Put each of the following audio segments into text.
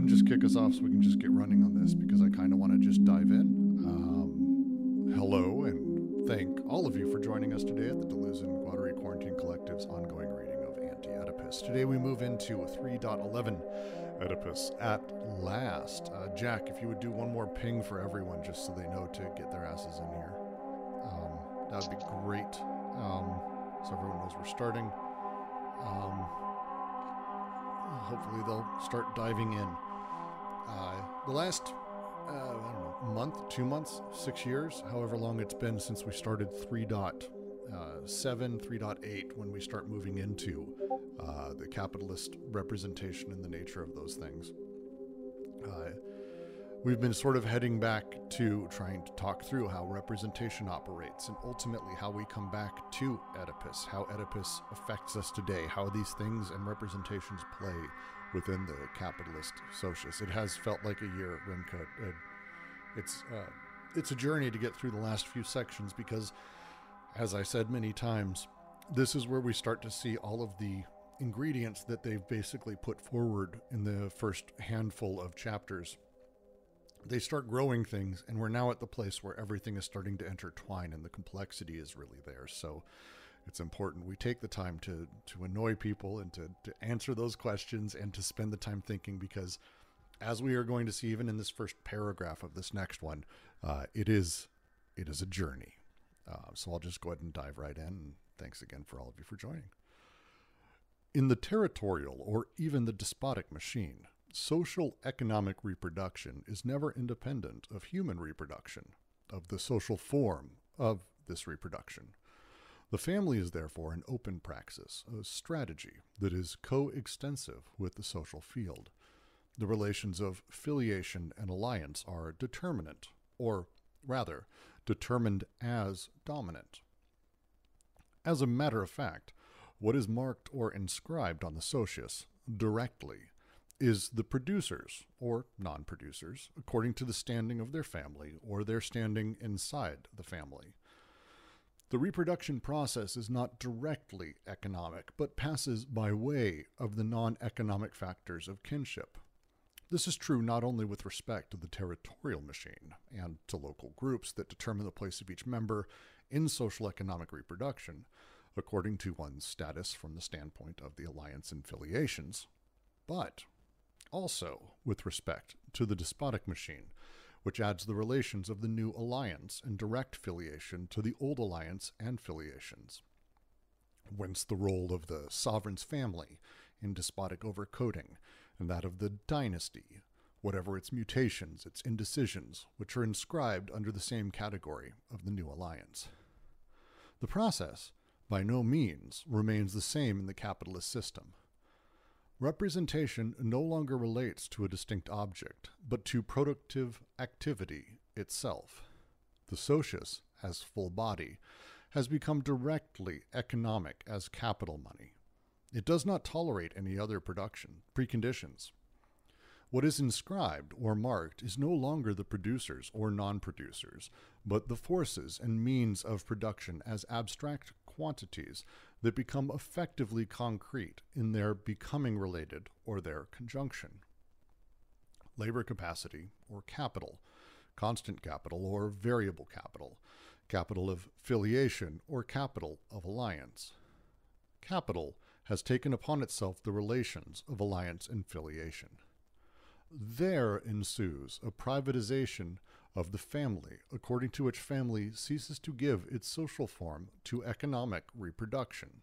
ahead and just kick us off so we can just get running on this because I kind of want to just dive in. Um, hello, and thank all of you for joining us today at the Deleuze and Guattari Quarantine Collective's ongoing reading of Anti Oedipus. Today we move into 3.11 Oedipus at last. Uh, Jack, if you would do one more ping for everyone just so they know to get their asses in here, um, that would be great. Um, so everyone knows we're starting. Um, hopefully they'll start diving in. Uh, the last, uh, I don't know, month, two months, six years, however long it's been since we started 3.7, 3.8, when we start moving into uh, the capitalist representation and the nature of those things. Uh, we've been sort of heading back to trying to talk through how representation operates and ultimately how we come back to Oedipus, how Oedipus affects us today, how these things and representations play within the capitalist socius. It has felt like a year. Uh, it's uh, it's a journey to get through the last few sections because, as I said many times, this is where we start to see all of the ingredients that they've basically put forward in the first handful of chapters they start growing things and we're now at the place where everything is starting to intertwine and the complexity is really there so it's important. We take the time to to annoy people and to, to answer those questions and to spend the time thinking because as we are going to see even in this first paragraph of this next one uh, it is it is a journey. Uh, so i'll just go ahead and dive right in. And thanks again for all of you for joining. In the territorial or even the despotic machine social economic reproduction is never independent of human reproduction, of the social form of this reproduction. The family is therefore an open praxis, a strategy that is coextensive with the social field. The relations of filiation and alliance are determinate, or rather, determined as dominant. As a matter of fact, what is marked or inscribed on the socius directly is the producers or non producers, according to the standing of their family or their standing inside the family. The reproduction process is not directly economic, but passes by way of the non economic factors of kinship. This is true not only with respect to the territorial machine and to local groups that determine the place of each member in social economic reproduction, according to one's status from the standpoint of the alliance and filiations, but also with respect to the despotic machine, which adds the relations of the new alliance and direct filiation to the old alliance and filiations. Whence the role of the sovereign's family in despotic overcoating, and that of the dynasty, whatever its mutations, its indecisions, which are inscribed under the same category of the new alliance. The process, by no means, remains the same in the capitalist system. Representation no longer relates to a distinct object, but to productive activity itself. The socius, as full body, has become directly economic as capital money. It does not tolerate any other production, preconditions. What is inscribed or marked is no longer the producers or non producers, but the forces and means of production as abstract quantities that become effectively concrete in their becoming related or their conjunction. Labor capacity or capital, constant capital or variable capital, capital of filiation or capital of alliance. Capital has taken upon itself the relations of alliance and filiation. There ensues a privatization of the family, according to which family ceases to give its social form to economic reproduction.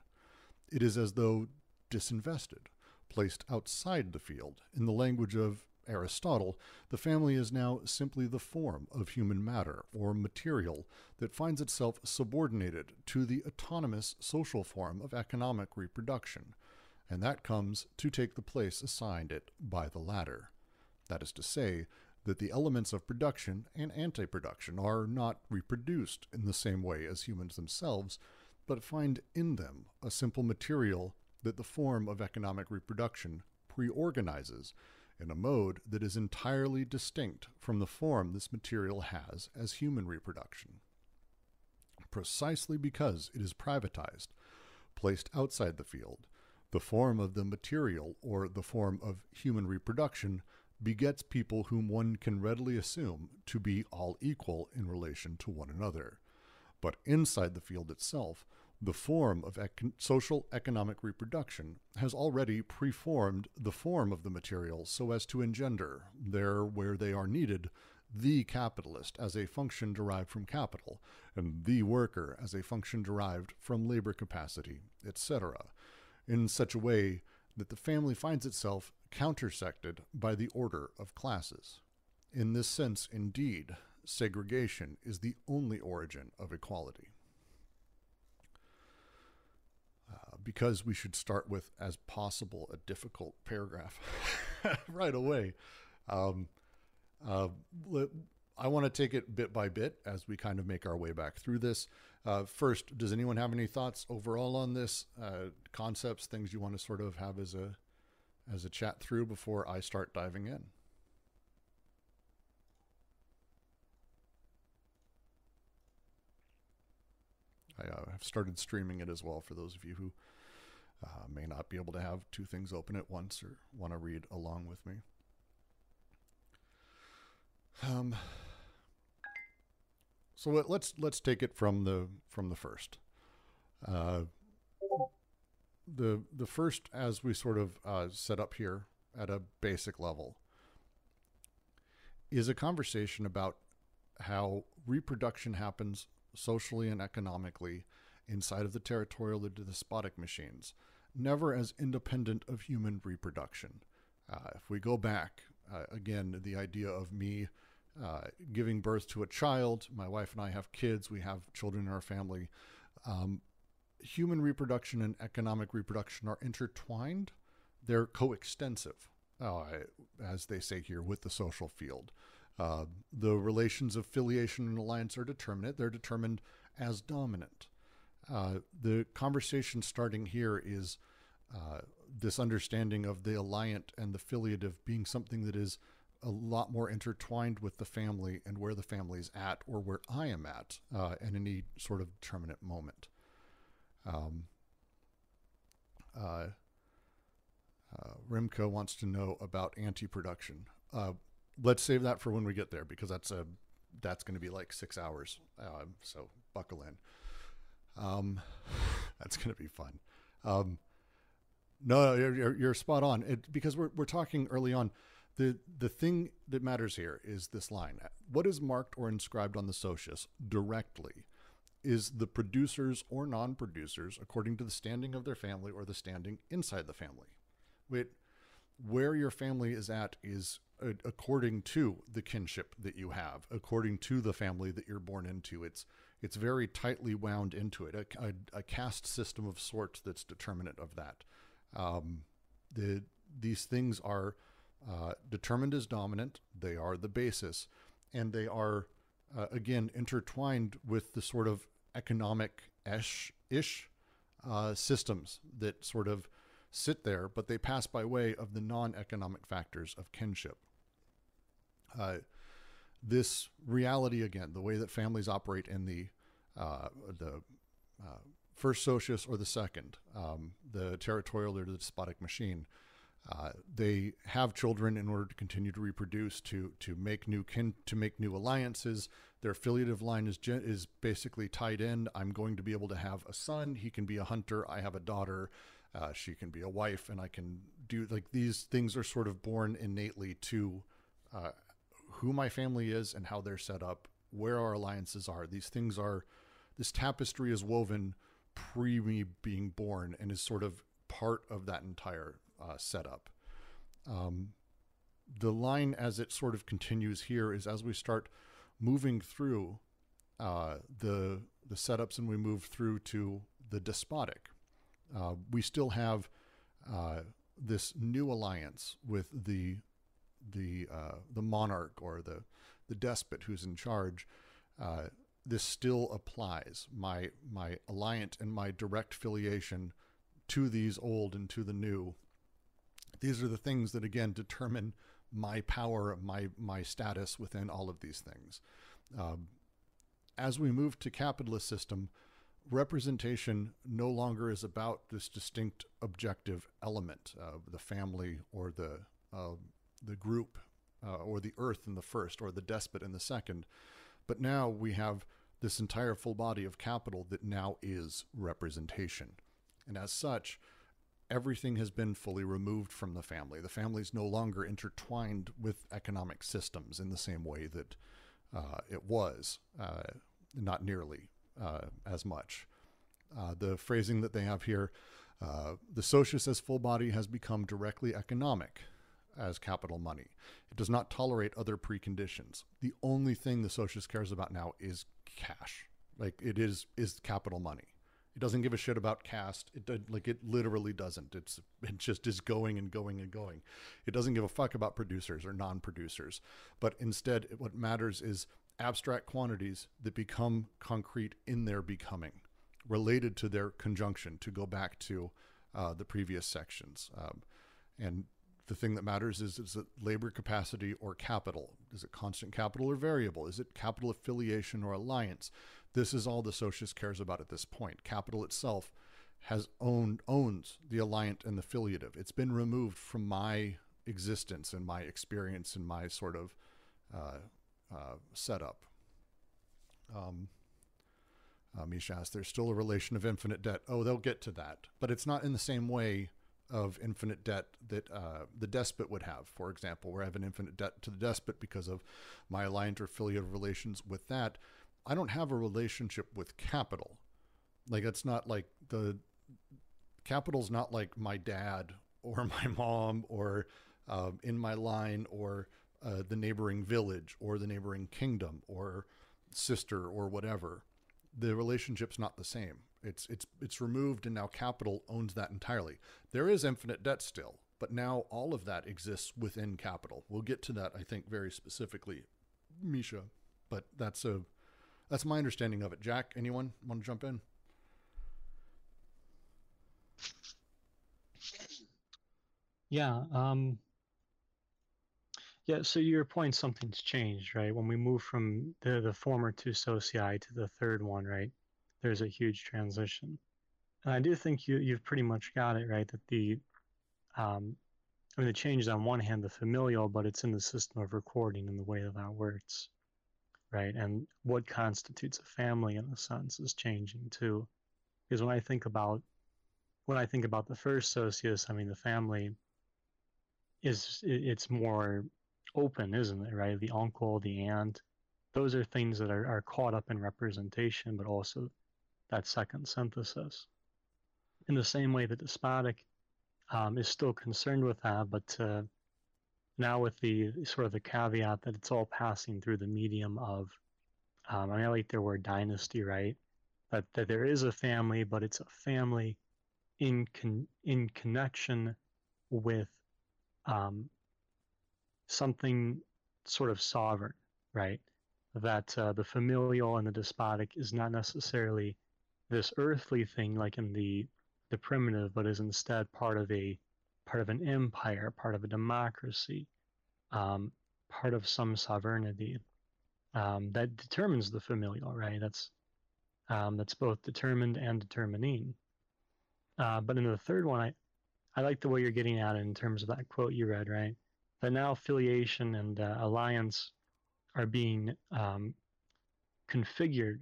It is as though disinvested, placed outside the field. In the language of Aristotle, the family is now simply the form of human matter or material that finds itself subordinated to the autonomous social form of economic reproduction, and that comes to take the place assigned it by the latter. That is to say, that the elements of production and anti production are not reproduced in the same way as humans themselves, but find in them a simple material that the form of economic reproduction pre-organizes in a mode that is entirely distinct from the form this material has as human reproduction. Precisely because it is privatized, placed outside the field, the form of the material or the form of human reproduction begets people whom one can readily assume to be all equal in relation to one another. But inside the field itself, the form of social economic reproduction has already preformed the form of the material so as to engender, there where they are needed, the capitalist as a function derived from capital, and the worker as a function derived from labor capacity, etc., in such a way that the family finds itself countersected by the order of classes. In this sense, indeed, segregation is the only origin of equality. Uh, because we should start with, as possible, a difficult paragraph right away. Um, uh, I want to take it bit by bit as we kind of make our way back through this. Uh, first, does anyone have any thoughts overall on this? Uh, concepts, things you want to sort of have as a as a chat through before I start diving in? I uh, have started streaming it as well for those of you who uh, may not be able to have two things open at once or want to read along with me. Um, so let, let's let's take it from the from the first. Uh, the the first, as we sort of uh, set up here at a basic level, is a conversation about how reproduction happens socially and economically inside of the territorial or despotic machines, never as independent of human reproduction. Uh, if we go back, uh, again, the idea of me uh, giving birth to a child, my wife and I have kids, we have children in our family. Um, human reproduction and economic reproduction are intertwined, they're coextensive, uh, as they say here, with the social field. Uh, the relations of filiation and alliance are determinate. They're determined as dominant. Uh, the conversation starting here is uh, this understanding of the alliant and the filiative being something that is a lot more intertwined with the family and where the family is at or where I am at uh, at any sort of determinate moment. Um, uh, uh, Rimco wants to know about anti-production. Uh, let's save that for when we get there because that's a that's going to be like six hours. Uh, so buckle in. Um, that's going to be fun. Um, no, you're, you're, you're, spot on. It, because we're we're talking early on. The the thing that matters here is this line. What is marked or inscribed on the socius directly is the producers or non-producers according to the standing of their family or the standing inside the family. Wait, where your family is at is according to the kinship that you have, according to the family that you're born into. It's it's very tightly wound into it, a, a, a caste system of sorts that's determinate of that. Um, the these things are uh, determined as dominant. They are the basis, and they are uh, again intertwined with the sort of economic ish ish uh, systems that sort of sit there, but they pass by way of the non economic factors of kinship. Uh, this reality, again, the way that families operate in the uh, the uh, first socius or the second, um, the territorial or the despotic machine, uh, they have children in order to continue to reproduce, to to make new kin, to make new alliances. Their affiliative line is is basically tied in. I'm going to be able to have a son. He can be a hunter. I have a daughter. Uh, she can be a wife, and I can do like these things are sort of born innately to uh, who my family is and how they're set up, where our alliances are. These things are this tapestry is woven pre me being born and is sort of part of that entire uh, setup. Um, the line as it sort of continues here is as we start moving through uh, the the setups and we move through to the despotic. Uh, we still have uh, this new alliance with the the uh, the monarch or the the despot who's in charge. Uh, this still applies. My my alliant and my direct filiation to these old and to the new these are the things that again determine my power, my my status within all of these things. Um, as we move to capitalist system, representation no longer is about this distinct objective element, of the family or the uh, the group uh, or the earth in the first, or the despot in the second. But now we have this entire full body of capital that now is representation. And as such, everything has been fully removed from the family. The family is no longer intertwined with economic systems in the same way that uh, it was, uh, not nearly uh, as much. Uh, the phrasing that they have here uh, the socius as full body has become directly economic as capital money. It does not tolerate other preconditions. The only thing the socius cares about now is cash. Like it is is capital money. It doesn't give a shit about caste. It like it literally doesn't. It's it just is going and going and going. It doesn't give a fuck about producers or non-producers. But instead, what matters is abstract quantities that become concrete in their becoming related to their conjunction to go back to uh, the previous sections. Um, and the thing that matters is is it labor capacity or capital? Is it constant capital or variable? Is it capital affiliation or alliance? This is all the socius cares about at this point. Capital itself has owned owns the alliant and the filiative. It's been removed from my existence and my experience and my sort of uh, uh, setup. Um, uh, Misha asks, there's still a relation of infinite debt. Oh, they'll get to that. But it's not in the same way of infinite debt that uh, the despot would have, for example, where I have an infinite debt to the despot because of my alliant or filial relations with that. I don't have a relationship with capital. Like, it's not like the capital's not like my dad or my mom or uh, in my line or uh, the neighboring village or the neighboring kingdom or sister or whatever the relationship's not the same. It's it's it's removed and now capital owns that entirely. There is infinite debt still, but now all of that exists within capital. We'll get to that I think very specifically, Misha, but that's a that's my understanding of it. Jack, anyone want to jump in? Yeah, um yeah, so your point, something's changed, right? When we move from the, the former two socii to the third one, right? There's a huge transition. And I do think you, you've pretty much got it, right? That the, um, I mean, the change is on one hand the familial, but it's in the system of recording and the way that that works, right? And what constitutes a family in a sense is changing too. Because when I think about, when I think about the first socius, I mean, the family is, it's more open, isn't it? Right? The uncle, the aunt, those are things that are, are caught up in representation, but also that second synthesis. In the same way, that despotic um, is still concerned with that, but uh, now with the sort of the caveat that it's all passing through the medium of, um, I, mean, I like their word dynasty, right? That, that there is a family, but it's a family in con- in connection with um, something sort of sovereign, right? That uh, the familial and the despotic is not necessarily this earthly thing like in the the primitive, but is instead part of a part of an empire, part of a democracy, um, part of some sovereignty um, that determines the familial, right? That's um, that's both determined and determining. Uh, but in the third one, I I like the way you're getting at it in terms of that quote you read, right? that now affiliation and uh, alliance are being um, configured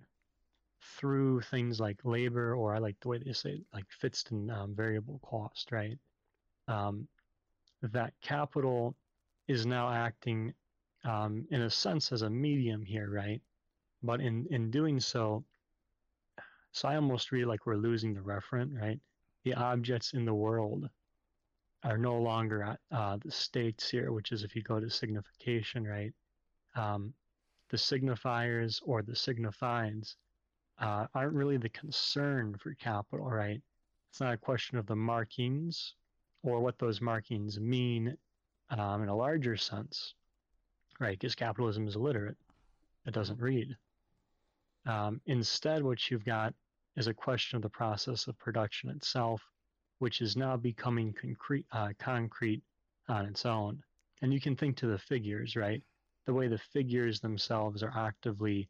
through things like labor, or I like the way they say it, like fixed and um, variable cost, right? Um, that capital is now acting um, in a sense as a medium here, right? But in, in doing so, so I almost read like we're losing the referent, right? The objects in the world are no longer at uh, the states here, which is if you go to signification, right? Um, the signifiers or the signifieds uh, aren't really the concern for capital, right? It's not a question of the markings or what those markings mean um, in a larger sense, right? Because capitalism is illiterate, it doesn't read. Um, instead, what you've got is a question of the process of production itself which is now becoming concrete, uh, concrete on its own. And you can think to the figures, right? The way the figures themselves are actively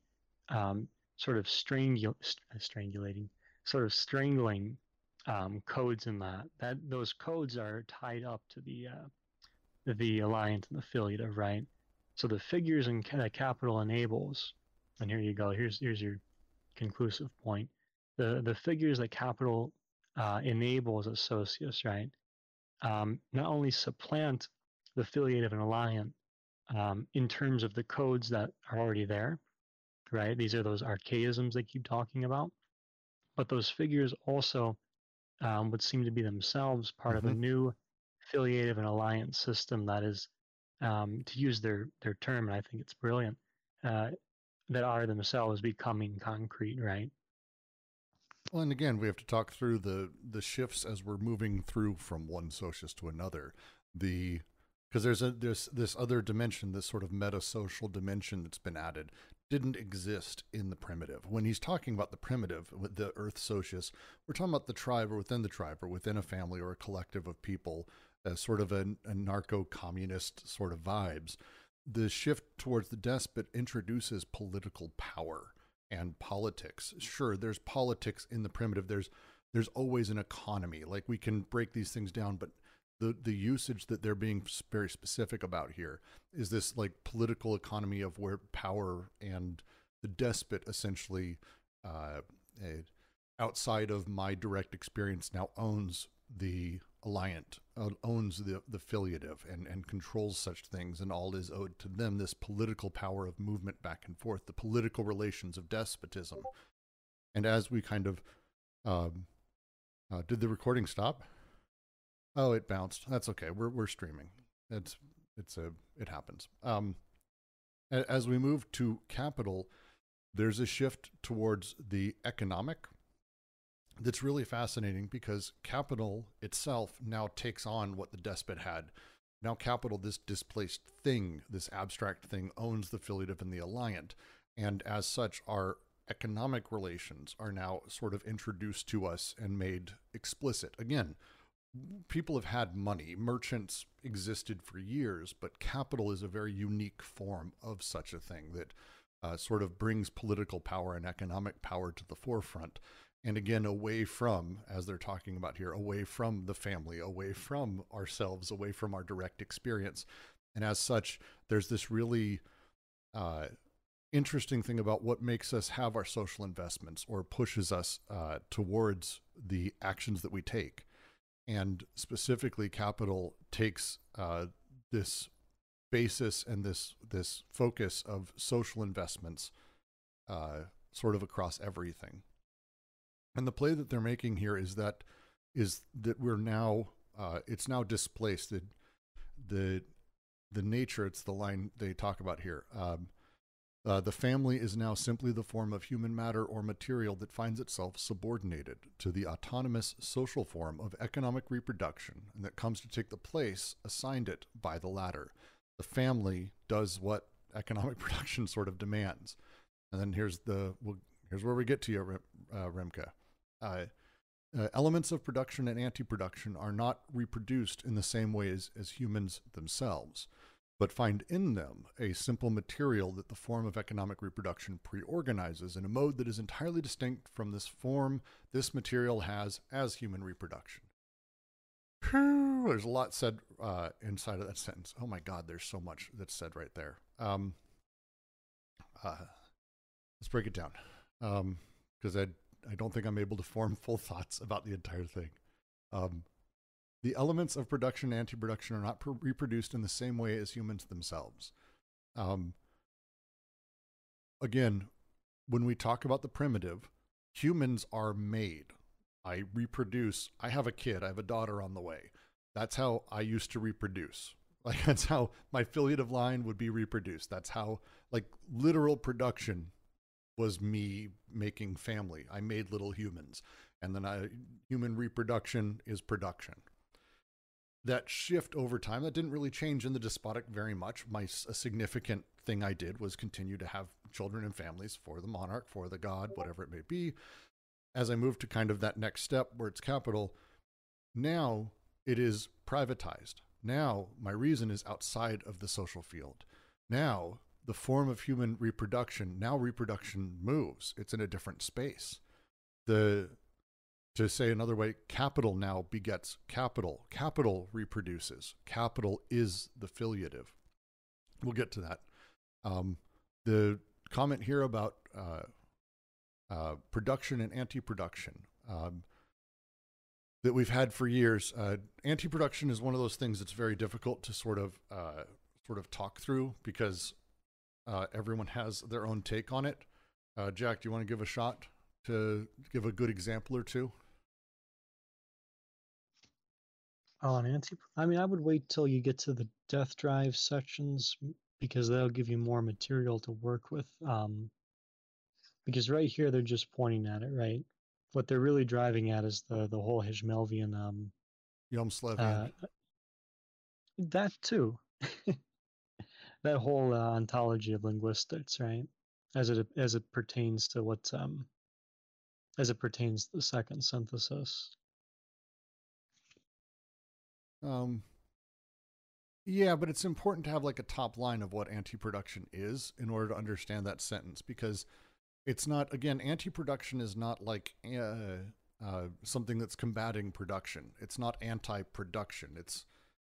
um, sort of strangul- uh, strangulating, sort of strangling um, codes in that. That those codes are tied up to the uh, the alliance and the affiliative, right? So the figures that capital enables, and here you go. Here's here's your conclusive point. The the figures that capital uh, enables as socius, right? Um, not only supplant the affiliative and alliant um, in terms of the codes that are already there, right? These are those archaisms they keep talking about, but those figures also um, would seem to be themselves part mm-hmm. of a mm-hmm. new affiliative and alliance system that is, um, to use their their term, and I think it's brilliant, uh, that are themselves becoming concrete, right? Well, and again, we have to talk through the the shifts as we're moving through from one socius to another. The because there's a there's this other dimension, this sort of meta social dimension that's been added, didn't exist in the primitive. When he's talking about the primitive with the Earth socius, we're talking about the tribe or within the tribe or within a family or a collective of people, as sort of a, a narco-communist sort of vibes. The shift towards the despot introduces political power and politics. Sure, there's politics in the primitive. There's there's always an economy. Like we can break these things down, but the the usage that they're being very specific about here is this like political economy of where power and the despot essentially uh, outside of my direct experience now owns the alliant uh, owns the the affiliative and and controls such things and all is owed to them this political power of movement back and forth the political relations of despotism. And as we kind of um, uh, did the recording stop oh it bounced that's okay we're we're streaming it's it's a it happens um as we move to capital there's a shift towards the economic that's really fascinating because capital itself now takes on what the despot had. Now, capital, this displaced thing, this abstract thing, owns the affiliative and the alliant. And as such, our economic relations are now sort of introduced to us and made explicit. Again, people have had money, merchants existed for years, but capital is a very unique form of such a thing that uh, sort of brings political power and economic power to the forefront. And again away from as they're talking about here away from the family away from ourselves away from our direct experience. And as such there's this really uh, interesting thing about what makes us have our social investments or pushes us uh, towards the actions that we take and specifically capital takes uh, this basis and this this focus of social investments uh, sort of across everything. And the play that they're making here is that is that we're now uh, it's now displaced. The the the nature it's the line they talk about here. Um, uh, the family is now simply the form of human matter or material that finds itself subordinated to the autonomous social form of economic reproduction and that comes to take the place assigned it by the latter. The family does what economic production sort of demands. And then here's the well, here's where we get to you, uh, Remke uh, uh, elements of production and anti-production are not reproduced in the same way as, as humans themselves, but find in them a simple material that the form of economic reproduction pre-organizes in a mode that is entirely distinct from this form this material has as human reproduction. Whew, there's a lot said uh, inside of that sentence. Oh my God, there's so much that's said right there. Um, uh, let's break it down because um, I I don't think I'm able to form full thoughts about the entire thing. Um, the elements of production and anti-production are not pr- reproduced in the same way as humans themselves. Um, again, when we talk about the primitive, humans are made. I reproduce. I have a kid. I have a daughter on the way. That's how I used to reproduce. Like that's how my affiliative line would be reproduced. That's how like literal production was me making family. I made little humans. And then I, human reproduction is production. That shift over time, that didn't really change in the despotic very much. My a significant thing I did was continue to have children and families for the monarch, for the god, whatever it may be. As I moved to kind of that next step where it's capital, now it is privatized. Now my reason is outside of the social field. Now the form of human reproduction now reproduction moves it's in a different space the to say another way capital now begets capital capital reproduces capital is the filiative we'll get to that. Um, the comment here about uh, uh, production and anti-production um, that we've had for years. Uh, anti-production is one of those things that's very difficult to sort of uh, sort of talk through because uh, everyone has their own take on it. Uh, Jack, do you want to give a shot to give a good example or two? Oh, an anti. I mean, I would wait till you get to the death drive sections because that'll give you more material to work with. Um, because right here they're just pointing at it, right? What they're really driving at is the the whole Hjelmslevian um Yom uh, that too. that whole uh, ontology of linguistics, right? As it as it pertains to what um as it pertains to the second synthesis. Um, yeah, but it's important to have like a top line of what anti-production is in order to understand that sentence because it's not again anti-production is not like uh, uh, something that's combating production. It's not anti-production. It's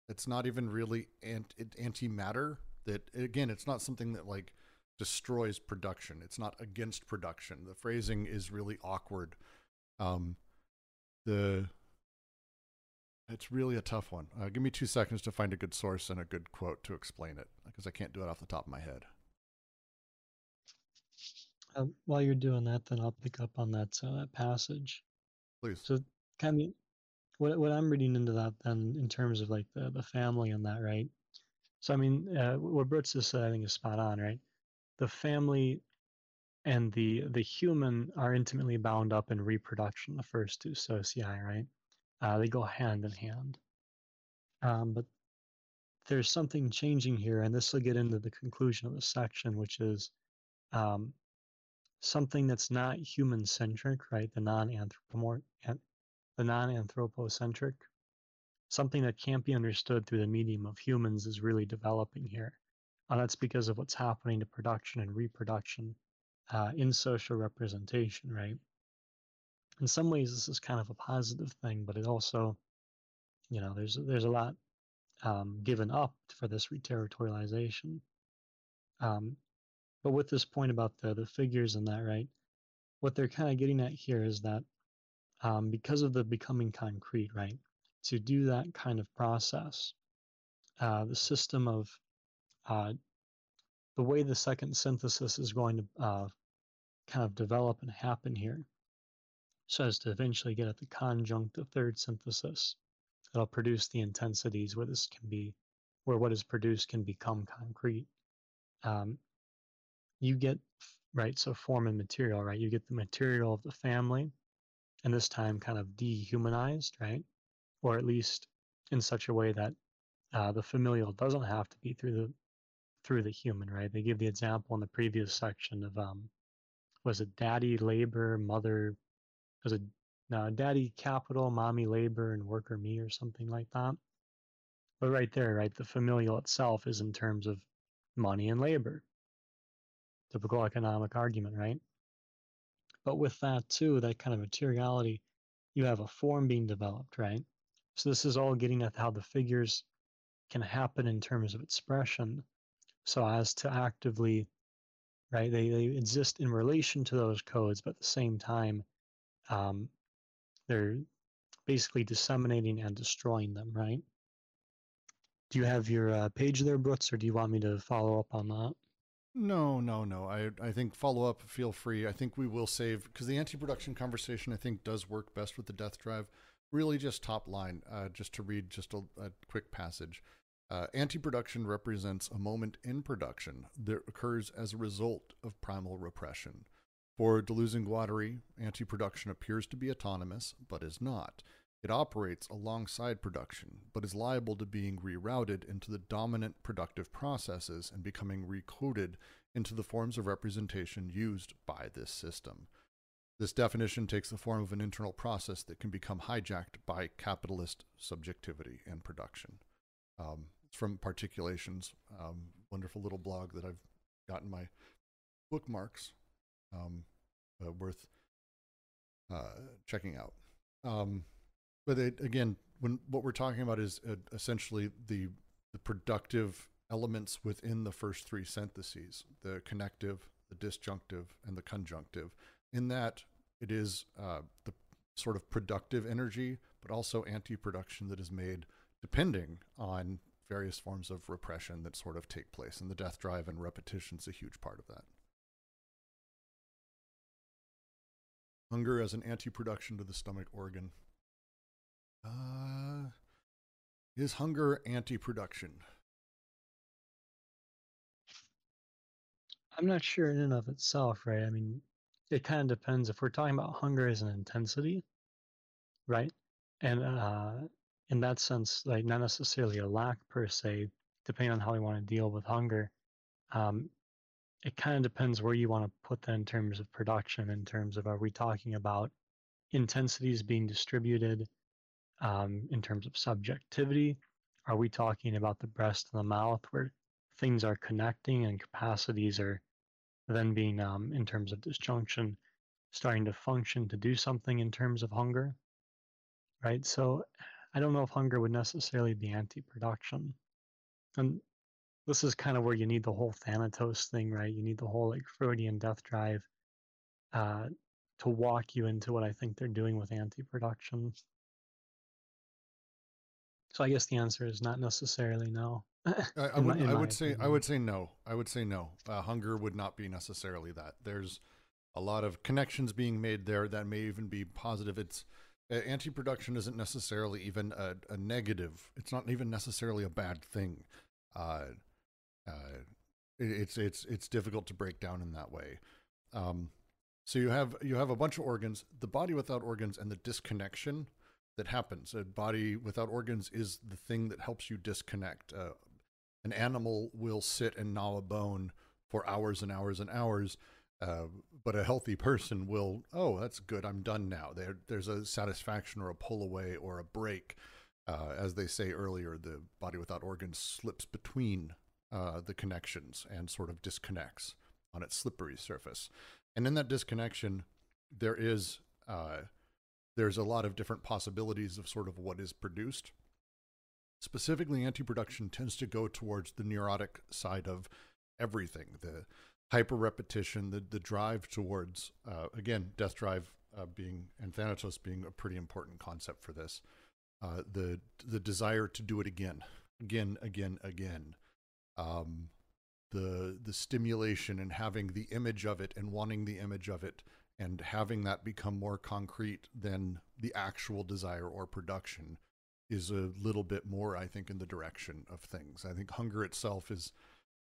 it's not even really anti matter. That again, it's not something that like destroys production. It's not against production. The phrasing is really awkward. Um, the it's really a tough one. Uh, give me two seconds to find a good source and a good quote to explain it because I can't do it off the top of my head. Uh, while you're doing that, then I'll pick up on that uh, that passage. Please. So, kind of what what I'm reading into that then in terms of like the the family and that, right? So I mean, uh, what Brooks just said, I think is spot on, right? The family and the the human are intimately bound up in reproduction. The first two socii, right? Uh, they go hand in hand. Um, but there's something changing here, and this will get into the conclusion of the section, which is um, something that's not human centric, right? The non the non anthropocentric, something that can't be understood through the medium of humans is really developing here. And that's because of what's happening to production and reproduction uh, in social representation, right? In some ways, this is kind of a positive thing, but it also, you know, there's there's a lot um, given up for this reterritorialization. Um, but with this point about the the figures and that, right? What they're kind of getting at here is that um, because of the becoming concrete, right? To do that kind of process, uh, the system of uh, the way the second synthesis is going to uh, kind of develop and happen here, so as to eventually get at the conjunct of third synthesis that'll produce the intensities where this can be, where what is produced can become concrete. Um, you get right so form and material right? You get the material of the family and this time kind of dehumanized right? Or at least in such a way that uh, the familial doesn't have to be through the through the human right? They give the example in the previous section of um was it daddy labor mother was it no, daddy capital mommy labor and worker me or something like that but right there right the familial itself is in terms of money and labor typical economic argument, right? But with that too, that kind of materiality, you have a form being developed, right? So this is all getting at how the figures can happen in terms of expression, so as to actively, right? They they exist in relation to those codes, but at the same time, um, they're basically disseminating and destroying them, right? Do you have your uh, page there, Brooks, or do you want me to follow up on that? No, no, no. I I think follow up. Feel free. I think we will save because the anti-production conversation I think does work best with the death drive. Really, just top line. Uh, just to read just a, a quick passage. Uh, anti-production represents a moment in production that occurs as a result of primal repression. For Deleuze and Guattari, anti-production appears to be autonomous, but is not. It operates alongside production, but is liable to being rerouted into the dominant productive processes and becoming recoded into the forms of representation used by this system. This definition takes the form of an internal process that can become hijacked by capitalist subjectivity and production. Um, it's from Particulations, um, wonderful little blog that I've gotten my bookmarks um, uh, worth uh, checking out. Um, but it, again, when what we're talking about is uh, essentially the the productive elements within the first three syntheses the connective, the disjunctive, and the conjunctive. In that, it is uh, the sort of productive energy, but also anti production that is made depending on various forms of repression that sort of take place. And the death drive and repetition is a huge part of that. Hunger as an anti production to the stomach organ. Uh, is hunger anti production? I'm not sure in and of itself, right? I mean, it kind of depends. If we're talking about hunger as an intensity, right? And uh, in that sense, like not necessarily a lack per se, depending on how we want to deal with hunger. Um, it kind of depends where you want to put that in terms of production, in terms of are we talking about intensities being distributed um, in terms of subjectivity? Are we talking about the breast and the mouth where things are connecting and capacities are then being, um, in terms of disjunction, starting to function to do something in terms of hunger? Right. So I don't know if hunger would necessarily be anti production. And this is kind of where you need the whole Thanatos thing, right? You need the whole like Freudian death drive uh, to walk you into what I think they're doing with anti-production. So I guess the answer is not necessarily no. I, I would, my, I would say I would say no. I would say no. Uh, hunger would not be necessarily that. There's a lot of connections being made there that may even be positive. It's uh, anti-production isn't necessarily even a, a, negative. It's not even necessarily a bad thing. Uh, uh, it's it's it's difficult to break down in that way. Um, so you have you have a bunch of organs, the body without organs, and the disconnection that happens. A body without organs is the thing that helps you disconnect. Uh, an animal will sit and gnaw a bone for hours and hours and hours, uh, but a healthy person will, oh, that's good, I'm done now. There, there's a satisfaction or a pull away or a break. Uh, as they say earlier, the body without organs slips between uh, the connections and sort of disconnects on its slippery surface. And in that disconnection, there is uh, there's a lot of different possibilities of sort of what is produced. Specifically, anti-production tends to go towards the neurotic side of everything, the hyper repetition, the the drive towards uh, again death drive uh, being and Thanatos being a pretty important concept for this. Uh, the the desire to do it again, again, again, again um, the the stimulation and having the image of it and wanting the image of it and having that become more concrete than the actual desire or production is a little bit more i think in the direction of things. I think hunger itself is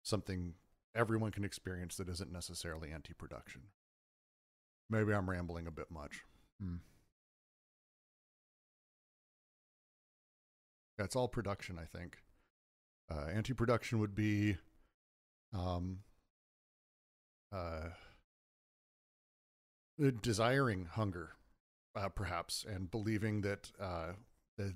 something everyone can experience that isn't necessarily anti-production. Maybe i'm rambling a bit much. Hmm. that's all production i think uh, anti-production would be um, uh, desiring hunger, uh, perhaps, and believing that uh, that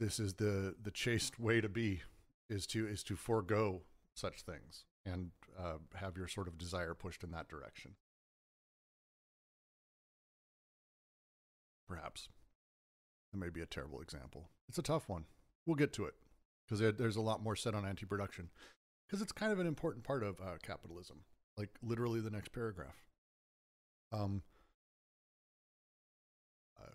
this is the the chaste way to be is to is to forego such things and uh, have your sort of desire pushed in that direction. Perhaps that may be a terrible example. It's a tough one. We'll get to it because there's a lot more said on anti-production because it's kind of an important part of uh, capitalism like literally the next paragraph um, uh,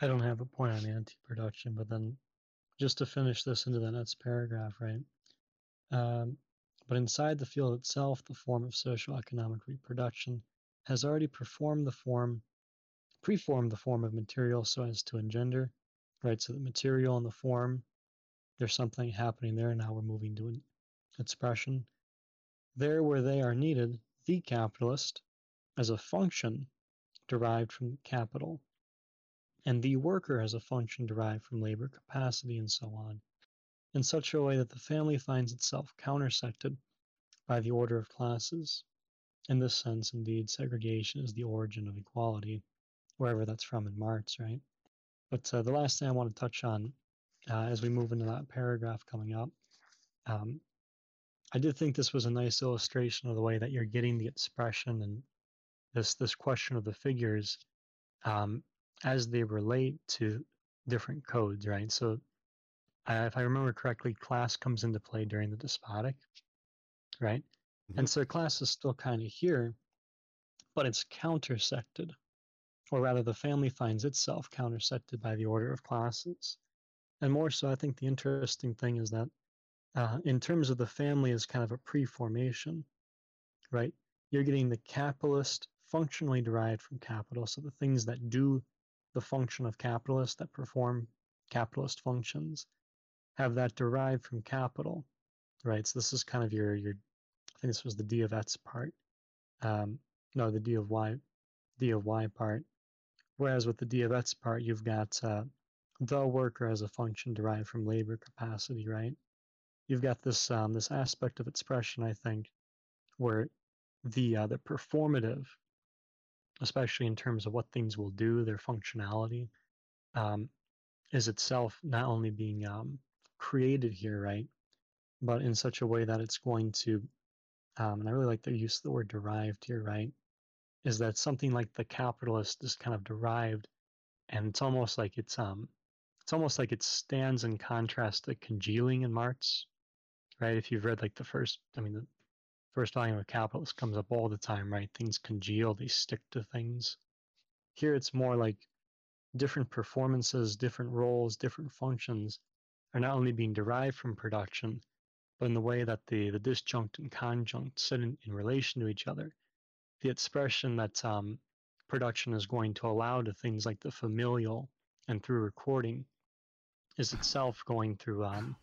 I don't have a point on anti-production, but then just to finish this into the next paragraph, right? Um, but inside the field itself, the form of social economic reproduction has already performed the form preform the form of material so as to engender, right? So the material and the form, there's something happening there. Now we're moving to an expression. There where they are needed, the capitalist as a function derived from capital, and the worker as a function derived from labor capacity and so on, in such a way that the family finds itself countersected by the order of classes. In this sense, indeed, segregation is the origin of equality wherever that's from in March, right? But uh, the last thing I want to touch on uh, as we move into that paragraph coming up, um, I did think this was a nice illustration of the way that you're getting the expression and this this question of the figures. Um, as they relate to different codes, right? So, uh, if I remember correctly, class comes into play during the despotic, right? Mm-hmm. And so class is still kind of here, but it's countersected, or rather, the family finds itself countersected by the order of classes. And more so, I think the interesting thing is that uh, in terms of the family as kind of a pre-formation, right? You're getting the capitalist functionally derived from capital. So the things that do the function of capitalist, that perform capitalist functions, have that derived from capital, right? So this is kind of your your. I think this was the D of X part. Um, no, the D of Y, D of Y part. Whereas with the D of X part, you've got uh, the worker as a function derived from labor capacity, right? you've got this um, this aspect of expression, I think, where the uh, the performative, especially in terms of what things will do, their functionality, um, is itself not only being um, created here, right, but in such a way that it's going to, um, and I really like the use of the word derived here, right, is that something like the capitalist is kind of derived, and it's almost like it's um, it's almost like it stands in contrast to congealing in Marx, right? If you've read like the first, I mean, the first volume of Capitalist comes up all the time, right? Things congeal, they stick to things. Here it's more like different performances, different roles, different functions are not only being derived from production, but in the way that the, the disjunct and conjunct sit in, in relation to each other. The expression that um, production is going to allow to things like the familial and through recording is itself going through um,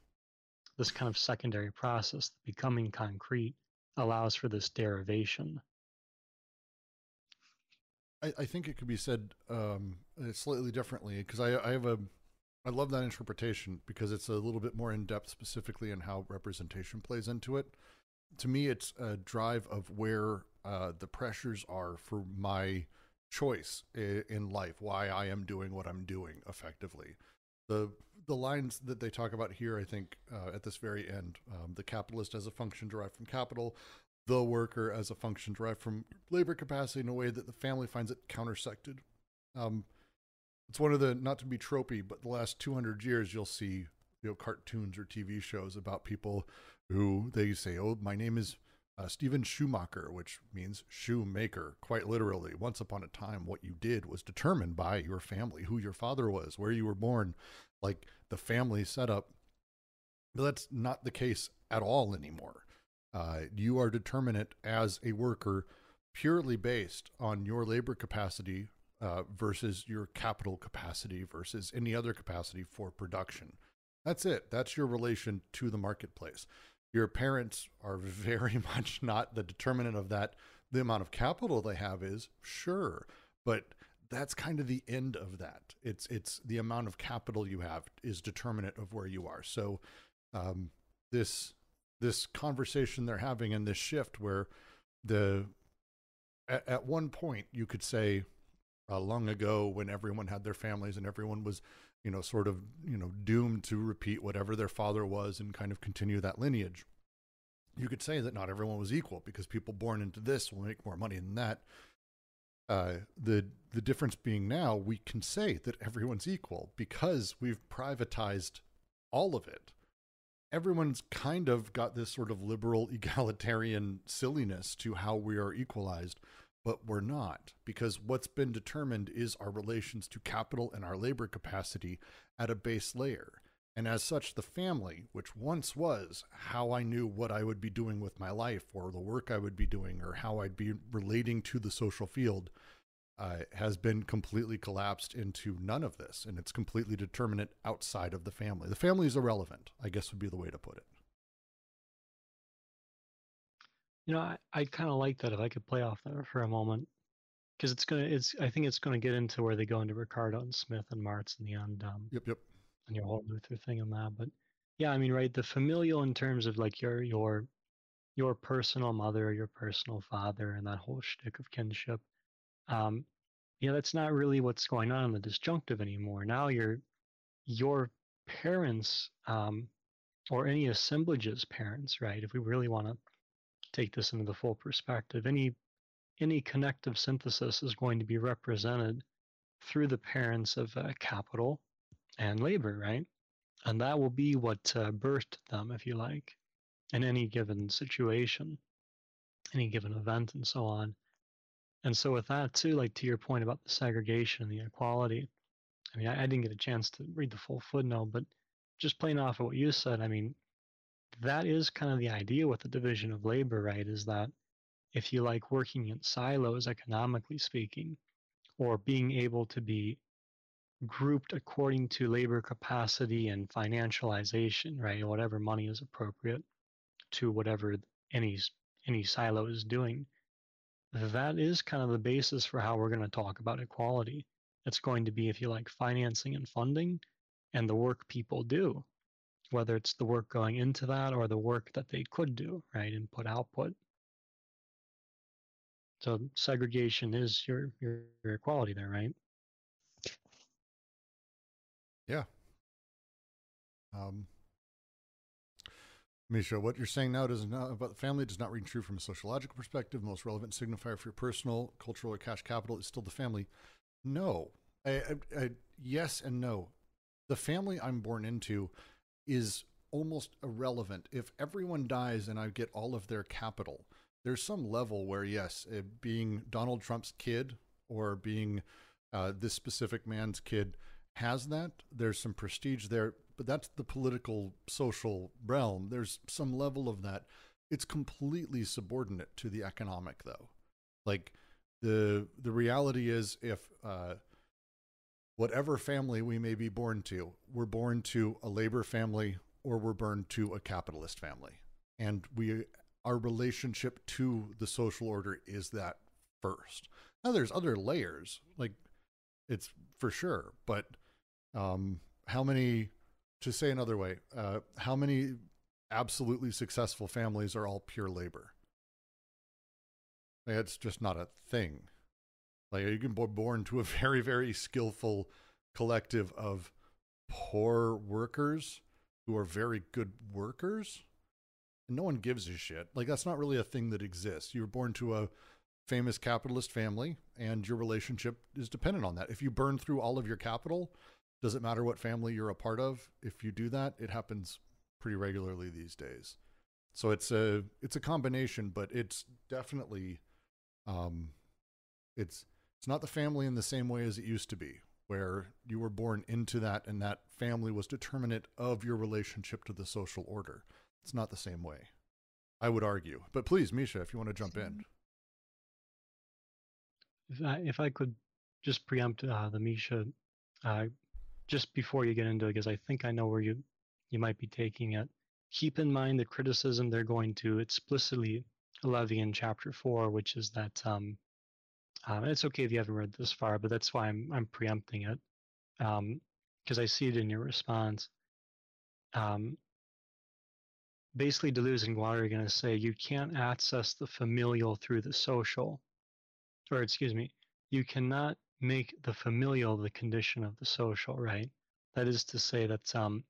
this kind of secondary process, becoming concrete, allows for this derivation. I, I think it could be said um, slightly differently because I, I have a I love that interpretation because it's a little bit more in depth, specifically in how representation plays into it. To me, it's a drive of where uh, the pressures are for my choice in life, why I am doing what I'm doing effectively. The the lines that they talk about here, I think, uh, at this very end, um, the capitalist as a function derived from capital, the worker as a function derived from labor capacity in a way that the family finds it countersected. Um, it's one of the not to be tropey, but the last 200 years you'll see you know cartoons or TV shows about people who they say, "Oh, my name is uh, Stephen Schumacher," which means shoemaker, quite literally. Once upon a time, what you did was determined by your family, who your father was, where you were born, like the family setup. But that's not the case at all anymore. Uh, you are determinate as a worker purely based on your labor capacity uh, versus your capital capacity versus any other capacity for production. That's it. That's your relation to the marketplace. Your parents are very much not the determinant of that. The amount of capital they have is sure, but that's kind of the end of that. It's it's the amount of capital you have is determinant of where you are. So um, this this conversation they're having and this shift where the at, at one point you could say uh, long ago when everyone had their families and everyone was you know sort of you know doomed to repeat whatever their father was and kind of continue that lineage. You could say that not everyone was equal because people born into this will make more money than that. Uh, the the difference being now we can say that everyone's equal because we've privatized all of it. Everyone's kind of got this sort of liberal egalitarian silliness to how we are equalized, but we're not because what's been determined is our relations to capital and our labor capacity at a base layer. And as such, the family, which once was how I knew what I would be doing with my life or the work I would be doing or how I'd be relating to the social field, uh, has been completely collapsed into none of this. And it's completely determinate outside of the family. The family is irrelevant, I guess would be the way to put it. You know, I, I kind of like that if I could play off that for a moment. Because it's gonna, it's. I think it's gonna get into where they go into Ricardo and Smith and Marx in the end. Um, yep, yep and your whole Luther thing and that. But yeah, I mean, right, the familial in terms of like your your your personal mother, your personal father, and that whole shtick of kinship. Um, you know, that's not really what's going on in the disjunctive anymore. Now your your parents, um, or any assemblage's parents, right? If we really want to take this into the full perspective, any any connective synthesis is going to be represented through the parents of uh, capital and labor, right? And that will be what uh, birthed them, if you like, in any given situation, any given event, and so on. And so, with that, too, like to your point about the segregation and the inequality, I mean, I, I didn't get a chance to read the full footnote, but just playing off of what you said, I mean, that is kind of the idea with the division of labor, right? Is that if you like working in silos, economically speaking, or being able to be grouped according to labor capacity and financialization, right? Whatever money is appropriate to whatever any any silo is doing. That is kind of the basis for how we're going to talk about equality. It's going to be, if you like, financing and funding and the work people do, whether it's the work going into that or the work that they could do, right? Input output. So segregation is your, your, your equality there, right? Yeah. Um, Misha, what you're saying now does not about the family does not ring true from a sociological perspective. most relevant signifier for your personal, cultural, or cash capital is still the family. No, I, I, I, yes and no. The family I'm born into is almost irrelevant. If everyone dies and I get all of their capital, there's some level where yes, uh, being Donald Trump's kid or being uh, this specific man's kid has that. There's some prestige there, but that's the political social realm. There's some level of that. It's completely subordinate to the economic, though. Like the the reality is, if uh, whatever family we may be born to, we're born to a labor family or we're born to a capitalist family, and we our relationship to the social order is that first. Now there's other layers, like it's for sure, but um, how many, to say another way, uh, how many absolutely successful families are all pure labor? It's just not a thing. Like you can be born to a very, very skillful collective of poor workers who are very good workers and no one gives a shit. Like that's not really a thing that exists. You were born to a famous capitalist family, and your relationship is dependent on that. If you burn through all of your capital, does it matter what family you're a part of? If you do that, it happens pretty regularly these days. So it's a it's a combination, but it's definitely um, it's it's not the family in the same way as it used to be, where you were born into that and that family was determinate of your relationship to the social order. It's not the same way, I would argue. But please, Misha, if you want to jump in. If I, if I could just preempt uh, the Misha, uh, just before you get into it, because I think I know where you you might be taking it. Keep in mind the criticism they're going to explicitly levy in chapter four, which is that um, um, it's okay if you haven't read this far, but that's why I'm I'm preempting it because um, I see it in your response. Um, basically Deleuze and Guattari are going to say you can't access the familial through the social, or excuse me, you cannot make the familial the condition of the social, right? That is to say that um,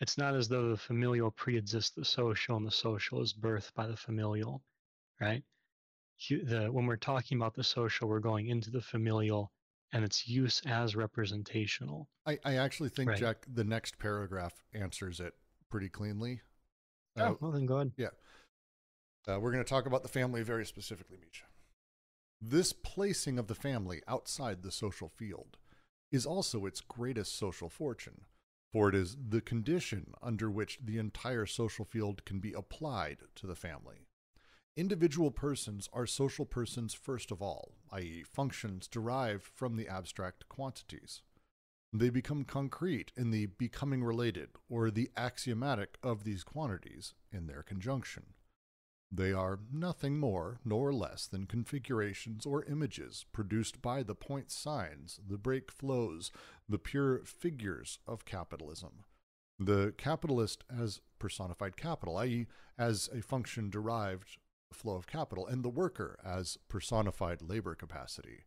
it's not as though the familial pre-exists the social and the social is birthed by the familial, right? The, when we're talking about the social, we're going into the familial and its use as representational. I, I actually think, right? Jack, the next paragraph answers it pretty cleanly. Oh, uh, well then go ahead. Yeah. Uh, we're going to talk about the family very specifically, Misha. This placing of the family outside the social field is also its greatest social fortune, for it is the condition under which the entire social field can be applied to the family. Individual persons are social persons first of all, i.e., functions derived from the abstract quantities. They become concrete in the becoming related or the axiomatic of these quantities in their conjunction. They are nothing more nor less than configurations or images produced by the point signs, the break flows, the pure figures of capitalism. The capitalist as personified capital, i.e., as a function derived flow of capital, and the worker as personified labor capacity,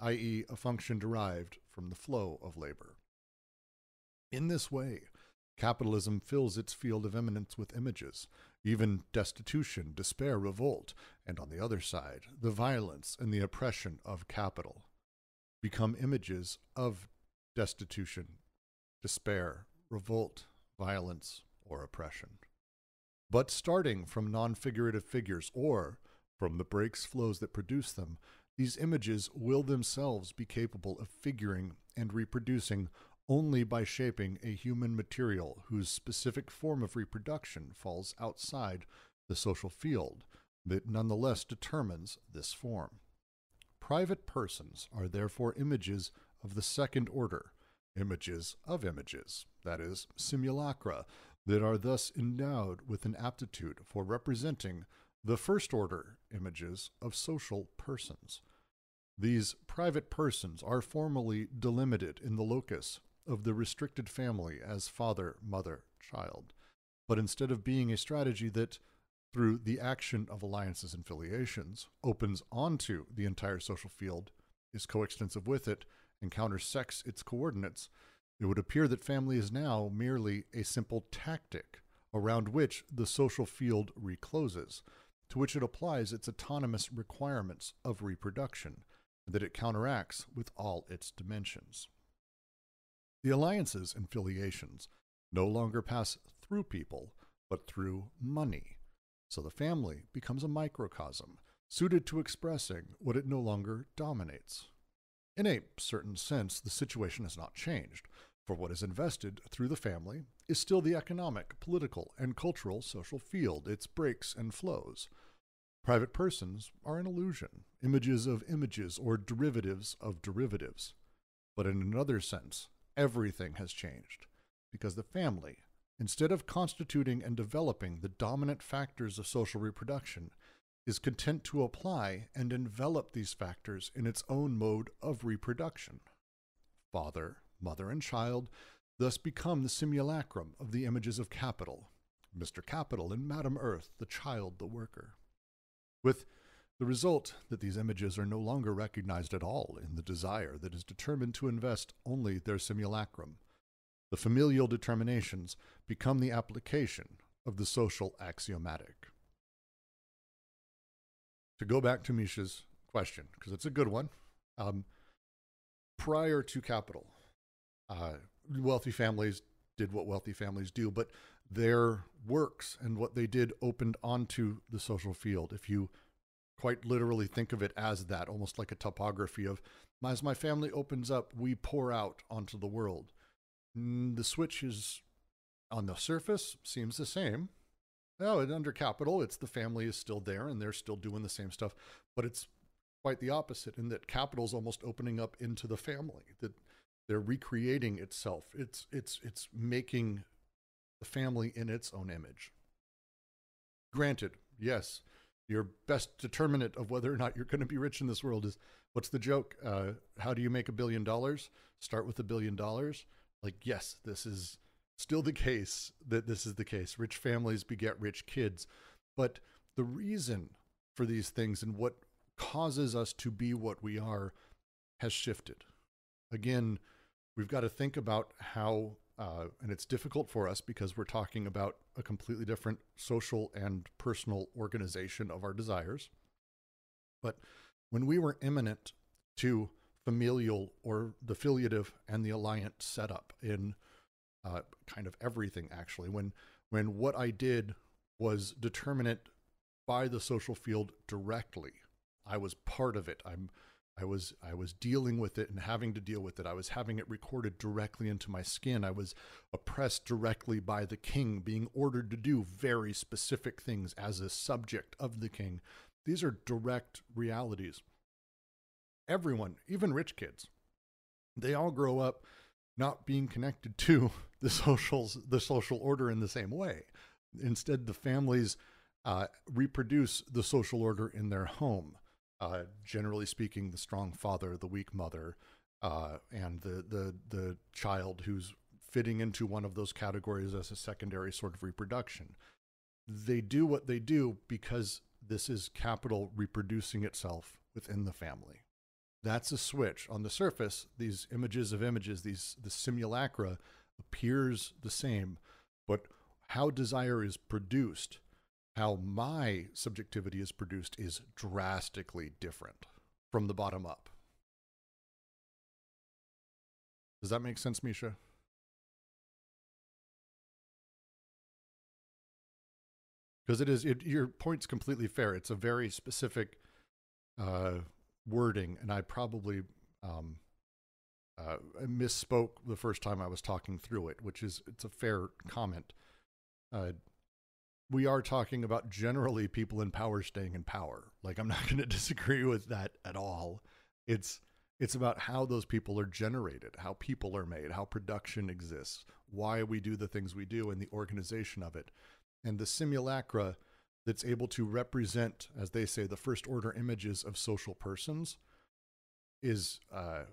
i.e., a function derived from the flow of labor. In this way, capitalism fills its field of immanence with images, even destitution, despair, revolt, and on the other side, the violence and the oppression of capital. become images of destitution, despair, revolt, violence, or oppression. But starting from non figurative figures or from the breaks flows that produce them, these images will themselves be capable of figuring and reproducing only by shaping a human material whose specific form of reproduction falls outside the social field, but nonetheless determines this form. Private persons are therefore images of the second order, images of images, that is, simulacra, that are thus endowed with an aptitude for representing the first order images of social persons. These private persons are formally delimited in the locus of the restricted family as father, mother, child. But instead of being a strategy that, through the action of alliances and filiations, opens onto the entire social field, is coextensive with it, and countersects its coordinates, it would appear that family is now merely a simple tactic around which the social field recloses, to which it applies its autonomous requirements of reproduction, and that it counteracts with all its dimensions. The alliances and filiations no longer pass through people, but through money. So the family becomes a microcosm, suited to expressing what it no longer dominates. In a certain sense, the situation has not changed, for what is invested through the family is still the economic, political, and cultural social field, its breaks and flows. Private persons are an illusion, images of images or derivatives of derivatives. But in another sense, everything has changed, because the family, instead of constituting and developing the dominant factors of social reproduction, is content to apply and envelop these factors in its own mode of reproduction. Father, mother, and child thus become the simulacrum of the images of capital, Mr. Capital and Madam Earth, the child, the worker. With the result that these images are no longer recognized at all in the desire that is determined to invest only their simulacrum. The familial determinations become the application of the social axiomatic. To go back to Misha's question, because it's a good one, um, prior to capital, uh, wealthy families did what wealthy families do, but their works and what they did opened onto the social field. If you quite literally think of it as that, almost like a topography of as my family opens up, we pour out onto the world. Mm, the switch is on the surface seems the same. Oh, and under capital, it's the family is still there and they're still doing the same stuff, but it's quite the opposite in that capital's almost opening up into the family. That they're recreating itself. It's it's it's making the family in its own image. Granted, yes, your best determinant of whether or not you're going to be rich in this world is what's the joke? Uh, how do you make a billion dollars? Start with a billion dollars. Like, yes, this is still the case that this is the case. Rich families beget rich kids. But the reason for these things and what causes us to be what we are has shifted. Again, we've got to think about how, uh, and it's difficult for us because we're talking about a completely different social and personal organization of our desires. But when we were immanent to familial or the filiative and the alliant setup in uh, kind of everything, actually, when when what I did was determinate by the social field directly, I was part of it. I'm I was I was dealing with it and having to deal with it. I was having it recorded directly into my skin. I was oppressed directly by the king, being ordered to do very specific things as a subject of the king. These are direct realities. Everyone, even rich kids, they all grow up not being connected to the socials, the social order in the same way. Instead, the families uh, reproduce the social order in their home uh, generally speaking, the strong father, the weak mother, uh, and the, the the child who's fitting into one of those categories as a secondary sort of reproduction. They do what they do because this is capital reproducing itself within the family. That's a switch. On the surface, these images of images, these the simulacra appears the same, but how desire is produced how my subjectivity is produced is drastically different from the bottom up. Does that make sense, Misha? Because it is, it, your point's completely fair. It's a very specific uh, wording, and I probably um, uh, misspoke the first time I was talking through it, which is it's a fair comment. Uh, we are talking about generally people in power staying in power. Like I'm not going to disagree with that at all. It's it's about how those people are generated, how people are made, how production exists, why we do the things we do, and the organization of it. And the simulacra that's able to represent, as they say, the first order images of social persons is uh,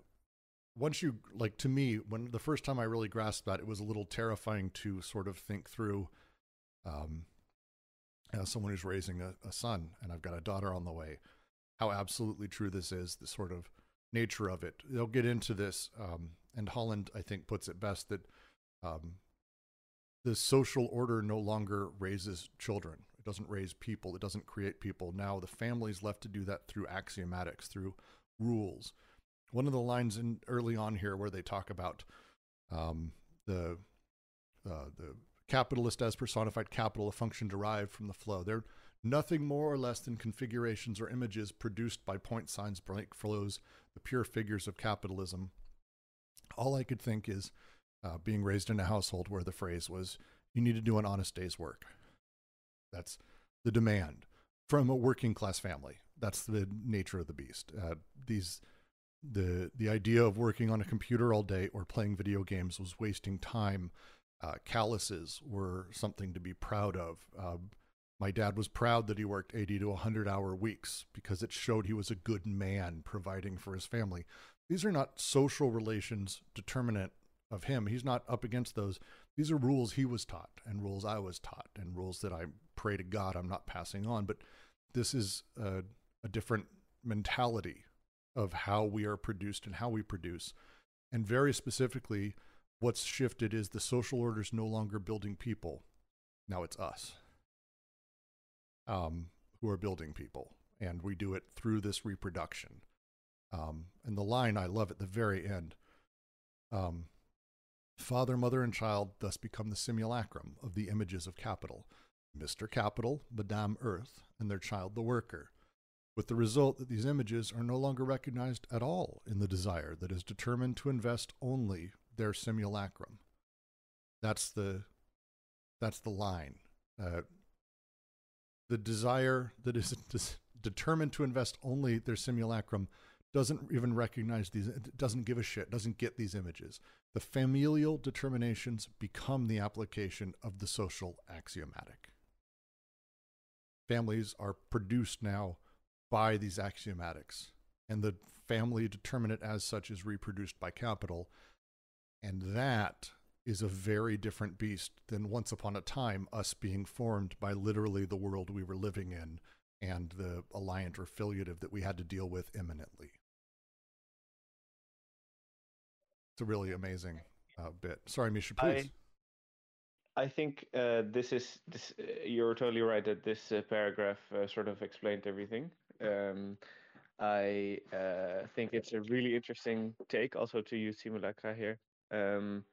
once you like to me when the first time I really grasped that it was a little terrifying to sort of think through um, as someone who's raising a, a son and I've got a daughter on the way how absolutely true this is the sort of nature of it. They'll get into this um, and Holland I think puts it best that um, the social order no longer raises children. It doesn't raise people. It doesn't create people. Now the family's left to do that through axiomatics through rules. One of the lines in early on here where they talk about um, the uh, the capitalist as personified capital, a function derived from the flow. They're nothing more or less than configurations or images produced by point signs, blank flows, the pure figures of capitalism. All I could think is uh, being raised in a household where the phrase was, "You need to do an honest day's work." That's the demand from a working class family. That's the nature of the beast. Uh, these the the idea of working on a computer all day or playing video games was wasting time. Uh, calluses were something to be proud of. Uh, my dad was proud that he worked 80 to 100 hour weeks because it showed he was a good man providing for his family. These are not social relations determinant of him. He's not up against those. These are rules he was taught and rules I was taught and rules that I pray to God I'm not passing on. But this is a, a different mentality of how we are produced and how we produce. And very specifically, what's shifted is the social order is no longer building people. Now it's us um, who are building people. And we do it through this reproduction. Um, and the line I love at the very end um, Father, mother, and child thus become the simulacrum of the images of capital Mr. Capital, Madame Earth, and their child the worker with the result that these images are no longer recognized at all in the desire that is determined to invest only their simulacrum. That's the that's the line. Uh, the desire that is determined to invest only their simulacrum doesn't even recognize these doesn't give a shit doesn't get these images the familial determinations become the application of the social axiomatic families are produced now by these axiomatics. And the family determinate as such is reproduced by capital. And that is a very different beast than once upon a time us being formed by literally the world we were living in and the alliant or affiliative that we had to deal with immanently. It's a really amazing uh, bit. Sorry, Misha, please. I, I think uh, this is this. Uh, you're totally right that this uh, paragraph uh, sort of explained everything. Um, I uh, think it's a really interesting take also to use simulacra here um,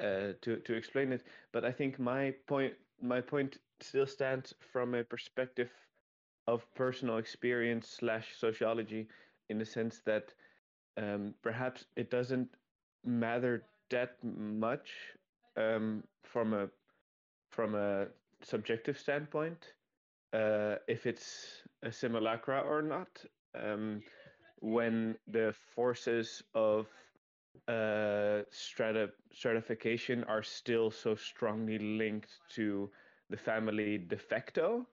uh, to to explain it. But I think my point my point still stands from a perspective of personal experience slash sociology in the sense that um, perhaps it doesn't matter that much um, from a from a subjective standpoint uh, if it's a simulacra or not. Um, when the forces of uh, strata stratification are still so strongly linked to the family de facto,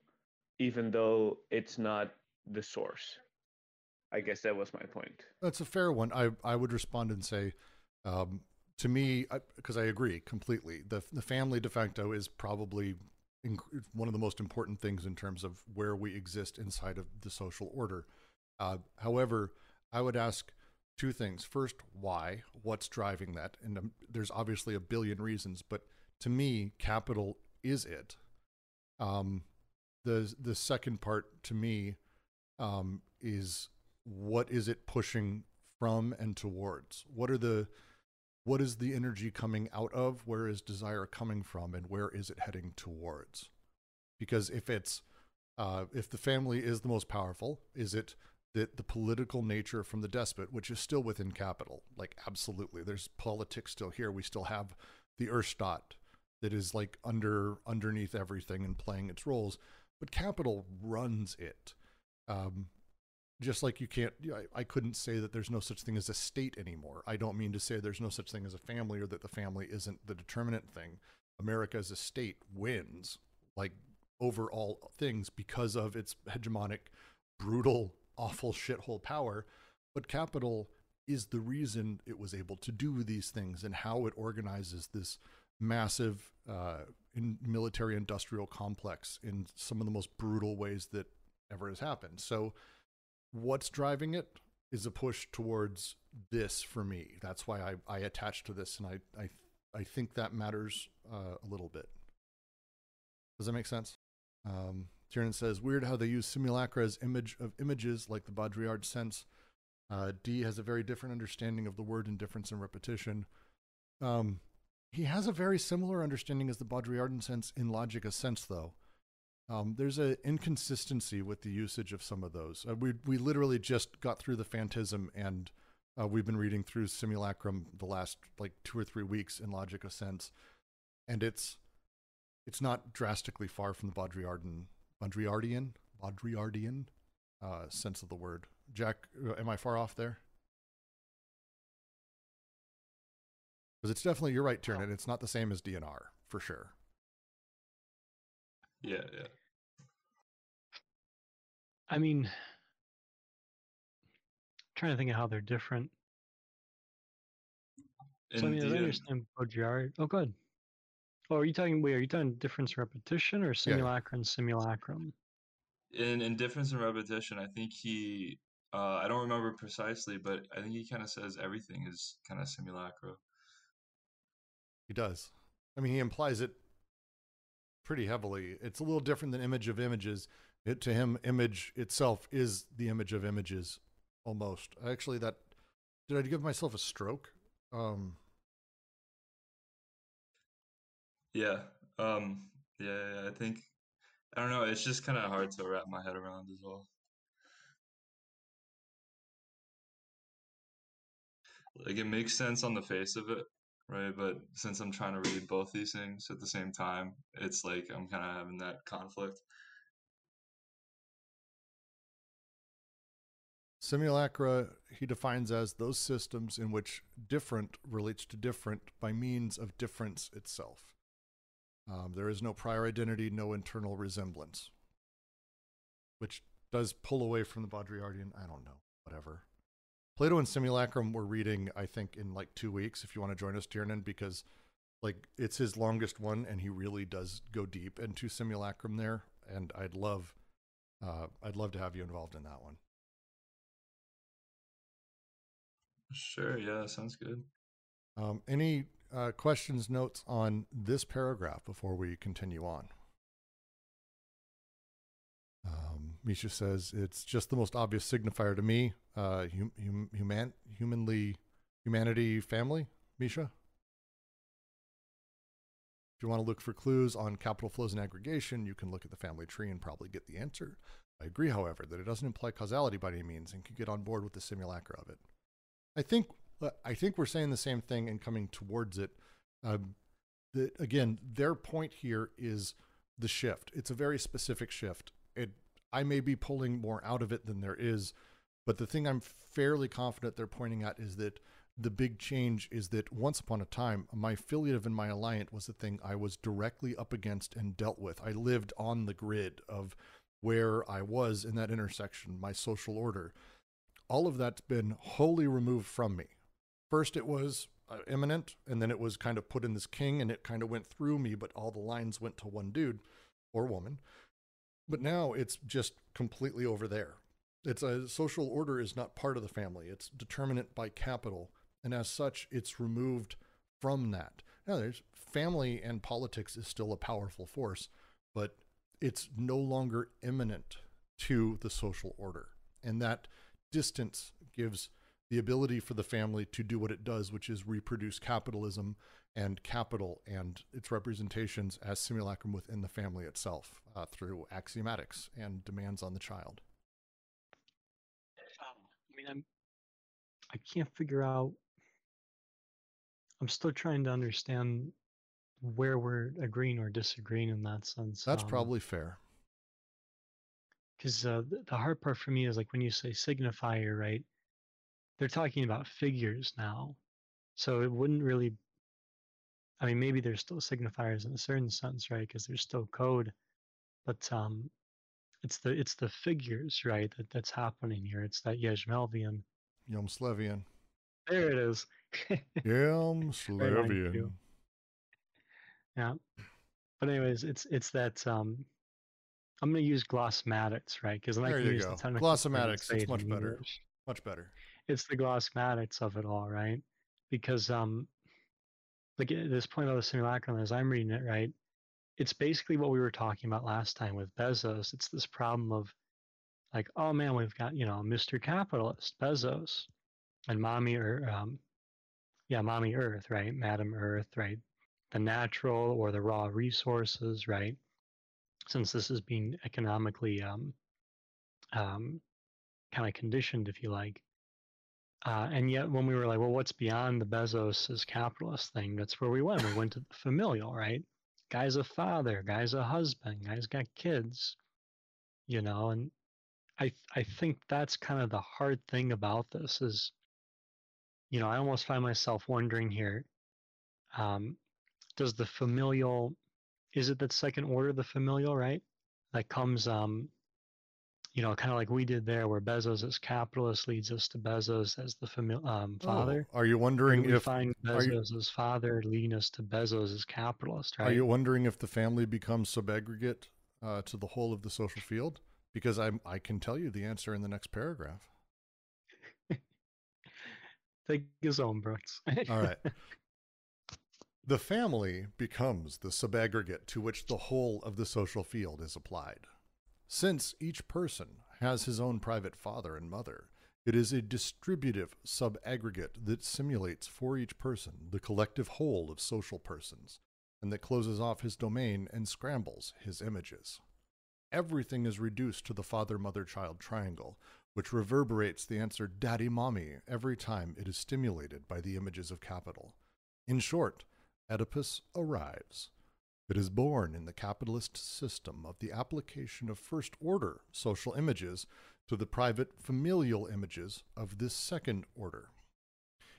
even though it's not the source. I guess that was my point. That's a fair one. I I would respond and say, um, to me, because I, I, agree completely. The the family de facto is probably one of the most important things in terms of where we exist inside of the social order. Uh, however, I would ask two things. First, why? What's driving that? And um, there's obviously a billion reasons, but to me, capital is it. Um, the the second part to me um, is what is it pushing from and towards? What are the what is the energy coming out of? Where is desire coming from? And where is it heading towards? Because if it's, uh, if the family is the most powerful, is it that the political nature from the despot, which is still within capital? Like, absolutely. There's politics still here. We still have the Urstadt that is like under underneath everything and playing its roles, but capital runs it. Um, just like you can't I, I couldn't say that there's no such thing as a state anymore i don't mean to say there's no such thing as a family or that the family isn't the determinant thing america as a state wins like over all things because of its hegemonic brutal awful shithole power but capital is the reason it was able to do these things and how it organizes this massive uh, in military industrial complex in some of the most brutal ways that ever has happened so what's driving it is a push towards this for me. That's why I, I attach to this, and I I I think that matters uh, a little bit. Does that make sense? Um, Tiernan says, "Weird how they use simulacra as image of images like the Baudrillard sense." Uh, D has a very different understanding of the word indifference and repetition. Um, he has a very similar understanding as the Baudrillardian sense in Logic of Sense, though. Um, there's an inconsistency with the usage of some of those. Uh, we we literally just got through the Phantasm, and uh, we've been reading through Simulacrum the last like two or three weeks in Logic of Sense, and it's it's not drastically far from the Baudrillardian Baudrillardian Baudrillardian uh, sense of the word. Jack, uh, am I far off there? Because it's definitely you're right, Tiernan. It's not the same as DNR for sure. Yeah, yeah. I mean, I'm trying to think of how they're different. So I mean, the, I understand Baudrillard. Oh, good. Oh, are you talking? Wait, are you talking difference repetition or simulacrum yeah. simulacrum? In in difference and repetition, I think he. Uh, I don't remember precisely, but I think he kind of says everything is kind of simulacra. He does. I mean, he implies it pretty heavily. It's a little different than image of images. It, to him, image itself is the image of images, almost. Actually, that did I give myself a stroke? Um, yeah, um, yeah, yeah, I think I don't know. It's just kind of hard to wrap my head around as well. Like it makes sense on the face of it, right? But since I'm trying to read both these things at the same time, it's like I'm kind of having that conflict. Simulacra he defines as those systems in which different relates to different by means of difference itself. Um, there is no prior identity, no internal resemblance, which does pull away from the Baudrillardian. I don't know, whatever. Plato and Simulacrum we're reading, I think, in like two weeks. If you want to join us, Tiernan, because like it's his longest one, and he really does go deep into Simulacrum there. And I'd love, uh, I'd love to have you involved in that one. Sure. Yeah, sounds good. Um, any uh, questions, notes on this paragraph before we continue on? Um, Misha says it's just the most obvious signifier to me. Uh, hum, hum, human, humanly, humanity, family. Misha. If you want to look for clues on capital flows and aggregation, you can look at the family tree and probably get the answer. I agree, however, that it doesn't imply causality by any means and can get on board with the simulacra of it. I think I think we're saying the same thing and coming towards it. Um, again, their point here is the shift. It's a very specific shift. It I may be pulling more out of it than there is, but the thing I'm fairly confident they're pointing at is that the big change is that once upon a time, my affiliative and my alliant was the thing I was directly up against and dealt with. I lived on the grid of where I was in that intersection, my social order all of that's been wholly removed from me. First, it was uh, immanent, and then it was kind of put in this king, and it kind of went through me, but all the lines went to one dude or woman. But now it's just completely over there. It's a social order is not part of the family. It's determinate by capital, and as such, it's removed from that. Now, there's family and politics is still a powerful force, but it's no longer immanent to the social order, and that distance gives the ability for the family to do what it does, which is reproduce capitalism and capital and its representations as simulacrum within the family itself uh, through axiomatics and demands on the child. I mean, I'm, I can't figure out. I'm still trying to understand where we're agreeing or disagreeing in that sense. That's um, probably fair. because uh, the, the hard part for me is like when you say signifier, right? They're talking about figures now, so it wouldn't really. I mean, maybe there's still signifiers in a certain sense, right? Because there's still code, but um, it's the it's the figures, right? That that's happening here. It's that Hjelmslevian. Yom Slevian. There it is. Yom Right on Slevian. cue. Yeah. But anyways, it's it's that um I'm gonna use glossematics, right? Because I can use go. the technical Glossematics, it's much better. English. Much better. It's the glossematics of it all, right? Because um like at this point about the simulacrum, as I'm reading it, right? It's basically what we were talking about last time with Bezos. It's this problem of like, oh man, we've got, you know, Mr. Capitalist, Bezos, and mommy or um yeah, mommy Earth, right? Madam Earth, right? The natural or the raw resources, right? Since this is being economically um, um, kind of conditioned, if you like. Uh, and yet, when we were like, well, what's beyond the Bezos' capitalist thing? That's where we went. We went to the familial, right? Guy's a father, guy's a husband, guy's got kids, you know. And I, I think that's kind of the hard thing about this is, you know, I almost find myself wondering here um, does the familial is it that second order the familial right that comes um you know kind of like we did there where bezos as capitalist leads us to bezos as the famil- um, father Oh, are you wondering if find you- bezos as father leading us to bezos as capitalist right Are you wondering if the family becomes subaggregate uh, to the whole of the social field? Because I'm, I can tell you the answer in the next paragraph. take his own brooks All right. The family becomes the subaggregate to which the whole of the social field is applied. Since each person has his own private father and mother, it is a distributive subaggregate that simulates for each person the collective whole of social persons, and that closes off his domain and scrambles his images. Everything is reduced to the father mother child triangle, which reverberates the answer daddy mommy every time it is stimulated by the images of capital. In short, Oedipus arrives. It is born in the capitalist system of the application of first order social images to the private familial images of this second order.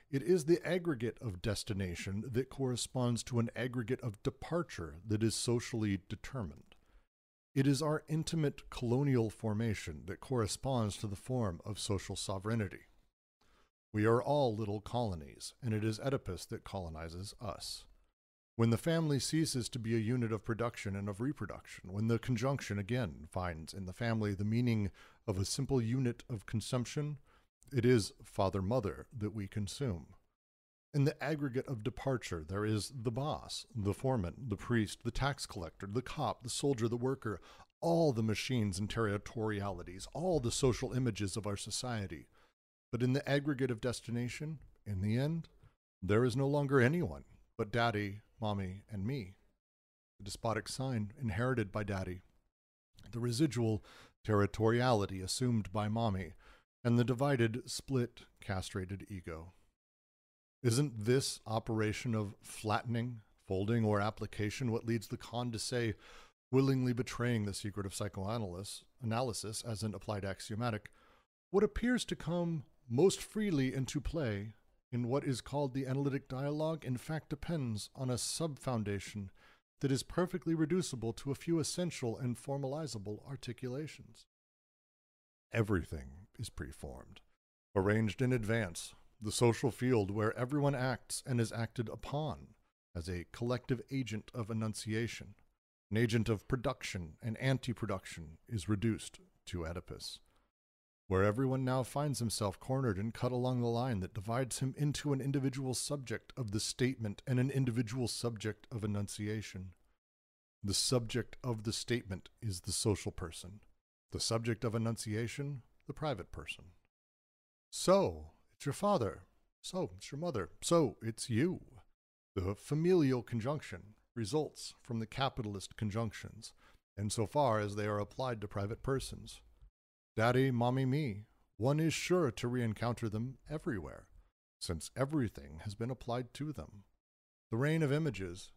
It is the aggregate of destination that corresponds to an aggregate of departure that is socially determined. It is our intimate colonial formation that corresponds to the form of social sovereignty. We are all little colonies, and it is Oedipus that colonizes us. When the family ceases to be a unit of production and of reproduction, when the conjunction again finds in the family the meaning of a simple unit of consumption, it is father mother that we consume. In the aggregate of departure, there is the boss, the foreman, the priest, the tax collector, the cop, the soldier, the worker, all the machines and territorialities, all the social images of our society. But in the aggregate of destination, in the end, there is no longer anyone but daddy, mommy, and me. The despotic sign inherited by daddy, the residual territoriality assumed by mommy, and the divided, split, castrated ego. Isn't this operation of flattening, folding, or application what leads the con to say, willingly betraying the secret of psychoanalysis analysis as an applied axiomatic, what appears to come most freely into play in what is called the analytic dialogue in fact depends on a sub-foundation that is perfectly reducible to a few essential and formalizable articulations. Everything is preformed, arranged in advance, the social field where everyone acts and is acted upon as a collective agent of enunciation, an agent of production and anti production, is reduced to Oedipus, where everyone now finds himself cornered and cut along the line that divides him into an individual subject of the statement and an individual subject of enunciation. The subject of the statement is the social person, the subject of enunciation, the private person. So, it's your father. So, it's your mother. So, it's you. The familial conjunction results from the capitalist conjunctions, insofar as they are applied to private persons. Daddy, mommy, me, one is sure to re encounter them everywhere, since everything has been applied to them. The reign of images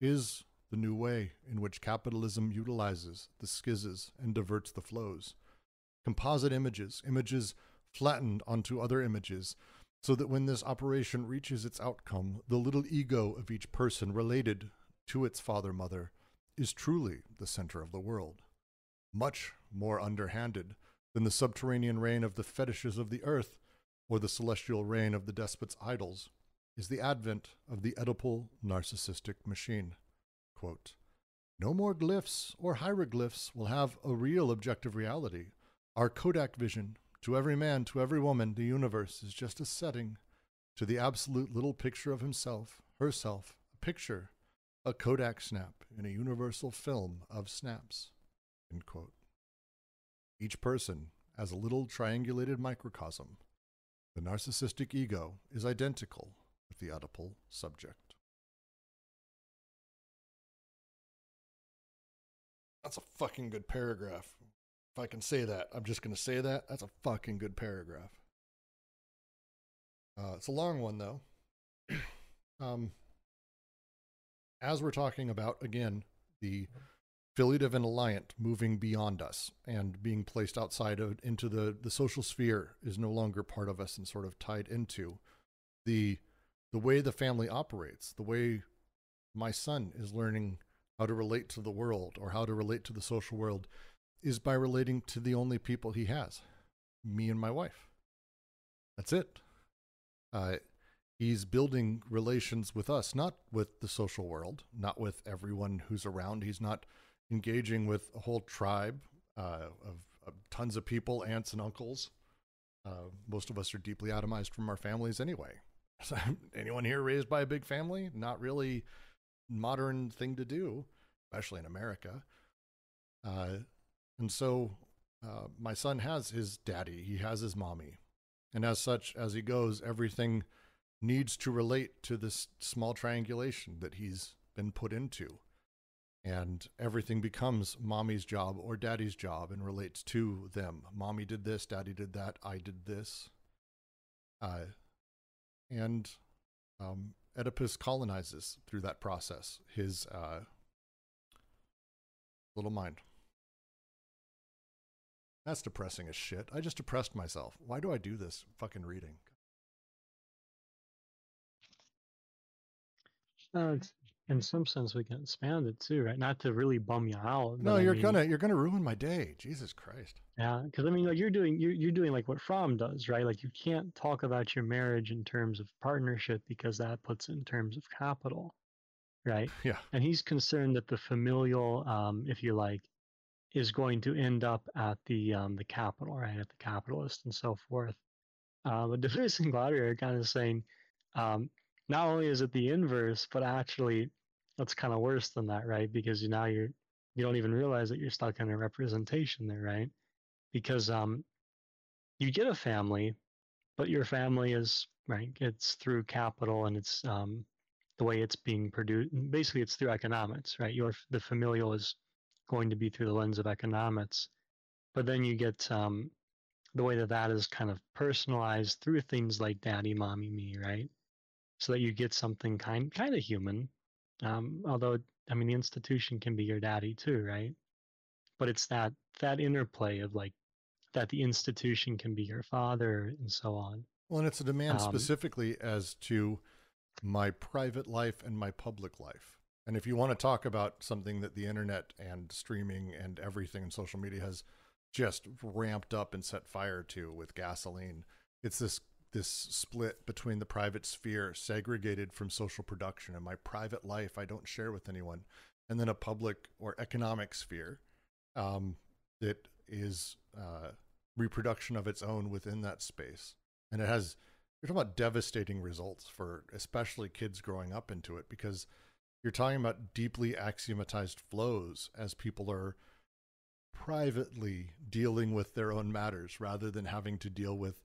is the new way in which capitalism utilizes the schizzes and diverts the flows. Composite images, images flattened onto other images, so that when this operation reaches its outcome, the little ego of each person related to its father mother is truly the center of the world. Much more underhanded than the subterranean reign of the fetishes of the earth or the celestial reign of the despot's idols is the advent of the Oedipal narcissistic machine. Quote, no more glyphs or hieroglyphs will have a real objective reality. Our Kodak vision, to every man, to every woman, the universe is just a setting to the absolute little picture of himself, herself, a picture, a Kodak snap in a universal film of snaps. End quote. Each person as a little triangulated microcosm. The narcissistic ego is identical with the Oedipal subject. That's a fucking good paragraph. If I can say that, I'm just going to say that. That's a fucking good paragraph. Uh, it's a long one, though. um, as we're talking about, again, the affiliative and alliant moving beyond us and being placed outside of into the, the social sphere is no longer part of us and sort of tied into the the way the family operates, the way my son is learning how to relate to the world or how to relate to the social world is by relating to the only people he has me and my wife. That's it. Uh, he's building relations with us, not with the social world, not with everyone who's around. He's not engaging with a whole tribe uh, of, of, tons of people, aunts and uncles. Uh, most of us are deeply atomized from our families anyway. So, anyone here raised by a big family? Not really modern thing to do, especially in America. Uh, and so uh, my son has his daddy, he has his mommy. And as such, as he goes, everything needs to relate to this small triangulation that he's been put into. And everything becomes mommy's job or daddy's job and relates to them. Mommy did this, daddy did that, I did this. Uh, and um, Oedipus colonizes through that process his uh, little mind. That's depressing as shit. I just depressed myself. Why do I do this fucking reading? Uh, in some sense, we can expand it too, right? Not to really bum you out. No, you're I mean, gonna you're gonna ruin my day. Jesus Christ. Yeah, because I mean, like you're doing you're you're doing like what Fromm does, right? Like you can't talk about your marriage in terms of partnership because that puts it in terms of capital, right? Yeah. And he's concerned that the familial, um, if you like, is going to end up at the um, the capital, right? At the capitalist and so forth. Uh, but Deleuze and Guattari are kind of saying, um, not only is it the inverse, but actually that's kind of worse than that, right? Because now you're you don't even realize that you're stuck in a representation there, right? Because um, you get a family, but your family is right. It's through capital and it's um, the way it's being produced. Basically, it's through economics, right? Your the familial is going to be through the lens of economics, but then you get um, the way that that is kind of personalized through things like daddy, mommy, me, right? So that you get something kind kind of human, um, although, I mean, the institution can be your daddy too, right? But it's that that interplay of like that the institution can be your father and so on. Well, and it's a demand um, specifically as to my private life and my public life. And if you want to talk about something that the internet and streaming and everything in social media has just ramped up and set fire to with gasoline, it's this this split between the private sphere segregated from social production and my private life I don't share with anyone, and then a public or economic sphere um, that is uh, reproduction of its own within that space, and it has you're talking about devastating results for especially kids growing up into it because you're talking about deeply axiomatized flows as people are privately dealing with their own matters rather than having to deal with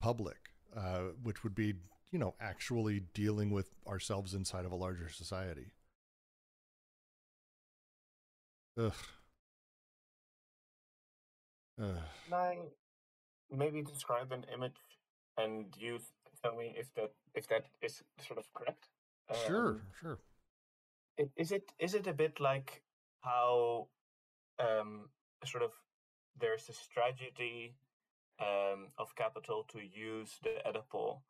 public uh, which would be, you know, actually dealing with ourselves inside of a larger society. Ugh. Ugh. Can I maybe describe an image and you tell me if that if that is sort of correct? Sure, Um, sure. it, is it is it a bit like how um sort of there's a strategy um of capital to use the Oedipal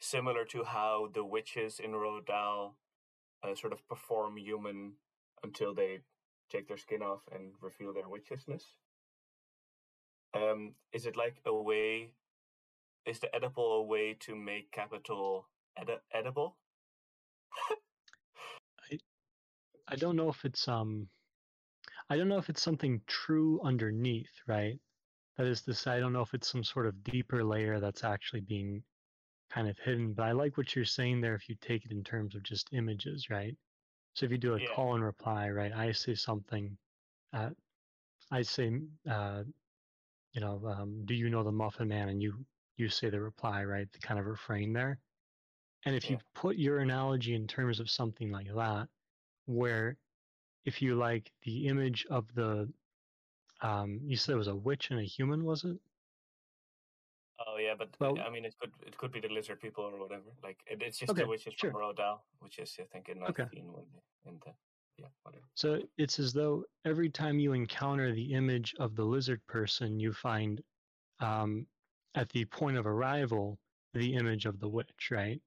similar to how the witches in Roald Dahl uh, sort of perform human until they take their skin off and reveal their witchisness um is it like a way is the Oedipal a way to make capital edi- edible I don't know if it's um I don't know if it's something true underneath, right? That is to say, I don't know if it's some sort of deeper layer that's actually being kind of hidden. But I like what you're saying there if you take it in terms of just images, right? So if you do a Yeah. call and reply, right? I say something, uh, I say, uh, you know, um, do you know the Muffin Man? And you you say the reply, right? The kind of refrain there. And if you put your analogy in terms of something like that, where if you like the image of the um you said it was a witch and a human was it Oh yeah, but Well- I mean, it could it could be the lizard people or whatever. Like it, it's just Okay, the witches sure. from Roald Dahl, which is I think in Okay. nineteen when in the yeah whatever. so it's as though every time you encounter the image of the lizard person you find um at the point of arrival the image of the witch right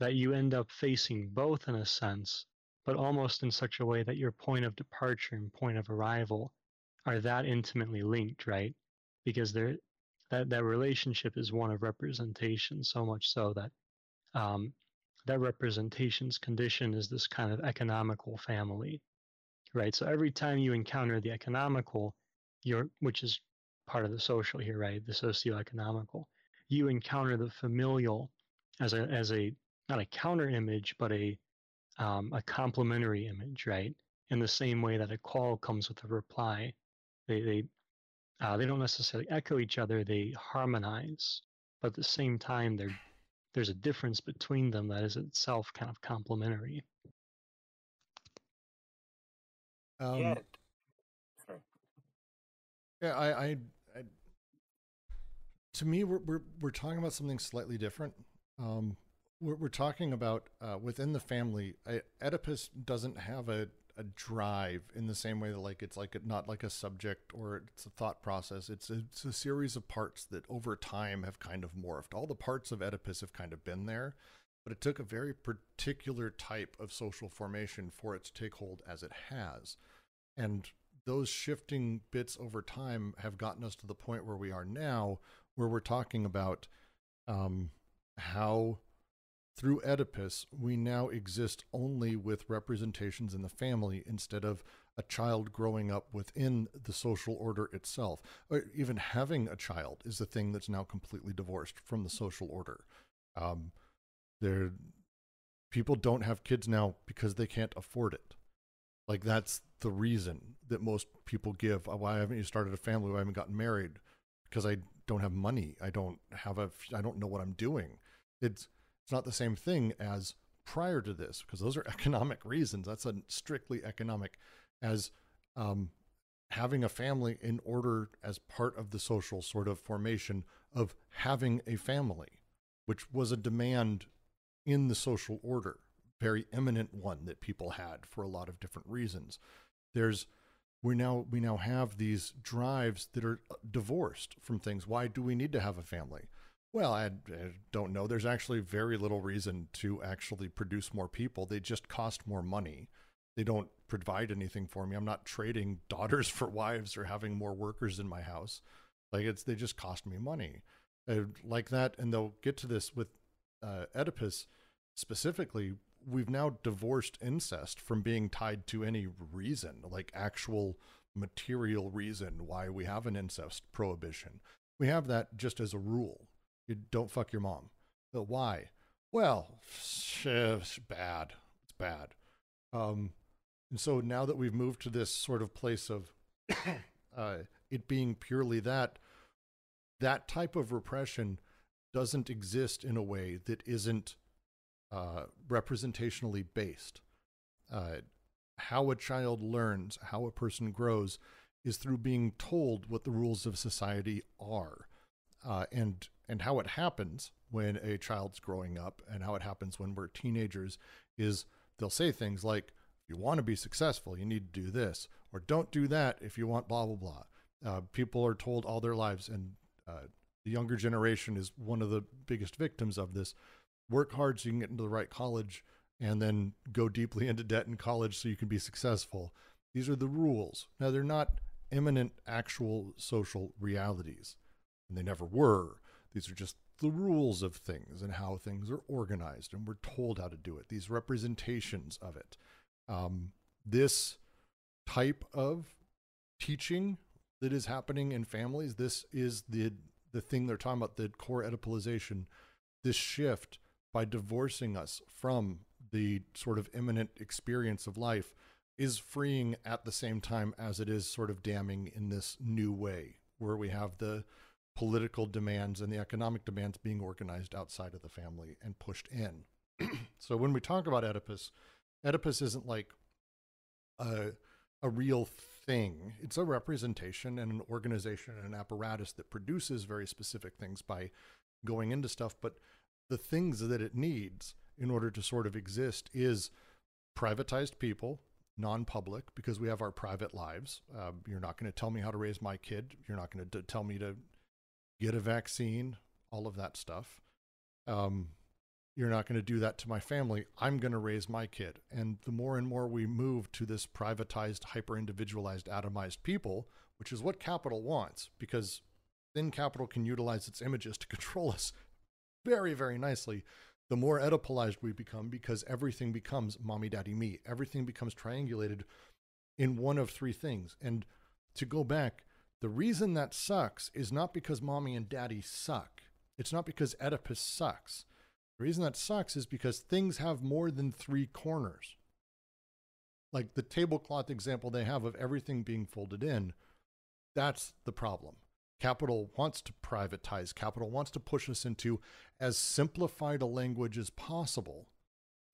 that you end up facing both in a sense but almost in such a way that your point of departure and point of arrival are that intimately linked right? Because they're that that relationship is one of representation so much so that um, that representation's condition is this kind of economical family right? So every time you encounter the economical you're which is part of the social here right? The socio-economical you encounter the familial as a as a not a counter image but a um, a complementary image right? In the same way that a call comes with a reply they they uh, they don't necessarily echo each other they harmonize but at the same time they're there's a difference between them that is itself kind of complementary Um, yeah. Yeah, I, I, I to me, we're, we're we're talking about something slightly different. Um, we're we're talking about uh, within the family. I, Oedipus doesn't have a a drive in the same way that like it's like a, not like a subject or it's a thought process. It's a, it's a series of parts that over time have kind of morphed. All the parts of Oedipus have kind of been there, but it took a very particular type of social formation for it to take hold as it has. And those shifting bits over time have gotten us to the point where we are now, where we're talking about um, how through Oedipus we now exist only with representations in the family instead of a child growing up within the social order itself. Or even having a child is a thing that's now completely divorced from the social order. Um, there, people don't have kids now because they can't afford it. Like that's the reason that most people give. "Uh, Why haven't you started a family? Why haven't gotten married? Because I don't have money. I don't have a. I don't know what I'm doing. It's it's not the same thing as prior to this because those are economic reasons. That's a strictly economic. As um, having a family in order as part of the social sort of formation of having a family, which was a demand in the social order, very eminent one that people had for a lot of different reasons. There's we now we now have these drives that are uh, divorced from things. Why do we need to have a family? Well, I, I don't know. There's actually very little reason to actually produce more people. They just cost more money. They don't provide anything for me. I'm not trading daughters for wives or having more workers in my house. Like it's they just cost me money, uh, like that. And they'll get to this with uh, Oedipus specifically. We've now divorced incest from being tied to any reason, like actual material reason why we have an incest prohibition. We have that just as a rule. You don't fuck your mom. But why? Well, it's bad. It's bad. Um, and so now that we've moved to this sort of place of uh, it being purely that, that type of repression doesn't exist in a way that isn't uh, representationally based. Uh, how a child learns, how a person grows, is through being told what the rules of society are, uh, and and how it happens when a child's growing up, and how it happens when we're teenagers, is they'll say things like, "If you want to be successful, you need to do this," or "Don't do that if you want blah blah blah." Uh, people are told all their lives, and uh, the younger generation is one of the biggest victims of this. Work hard so you can get into the right college and then go deeply into debt in college so you can be successful. These are the rules. Now, they're not immanent actual social realities, and they never were. These are just the rules of things and how things are organized, and we're told how to do it, these representations of it. Um, this type of teaching that is happening in families, this is the the thing they're talking about, the core Oedipalization, this shift by divorcing us from the sort of immanent experience of life is freeing at the same time as it is sort of damning in this new way where we have the political demands and the economic demands being organized outside of the family and pushed in. so when we talk about Oedipus, Oedipus isn't like a, a real thing. It's a representation and an organization and an apparatus that produces very specific things by going into stuff. But the things that it needs in order to sort of exist is privatized people, non public, because we have our private lives. Uh, you're not going to tell me how to raise my kid. You're not going to tell me to get a vaccine, all of that stuff. Um, you're not going to do that to my family. I'm going to raise my kid. And the more and more we move to this privatized, hyper individualized, atomized people, which is what capital wants, because then capital can utilize its images to control us very, very nicely the more Oedipalized we become because everything becomes mommy, daddy, me. Everything becomes triangulated in one of three things. And to go back, the reason that sucks is not because mommy and daddy suck. It's not because Oedipus sucks. The reason that sucks is because things have more than three corners. Like the tablecloth example they have of everything being folded in, that's the problem. Capital wants to privatize. Capital wants to push us into as simplified a language as possible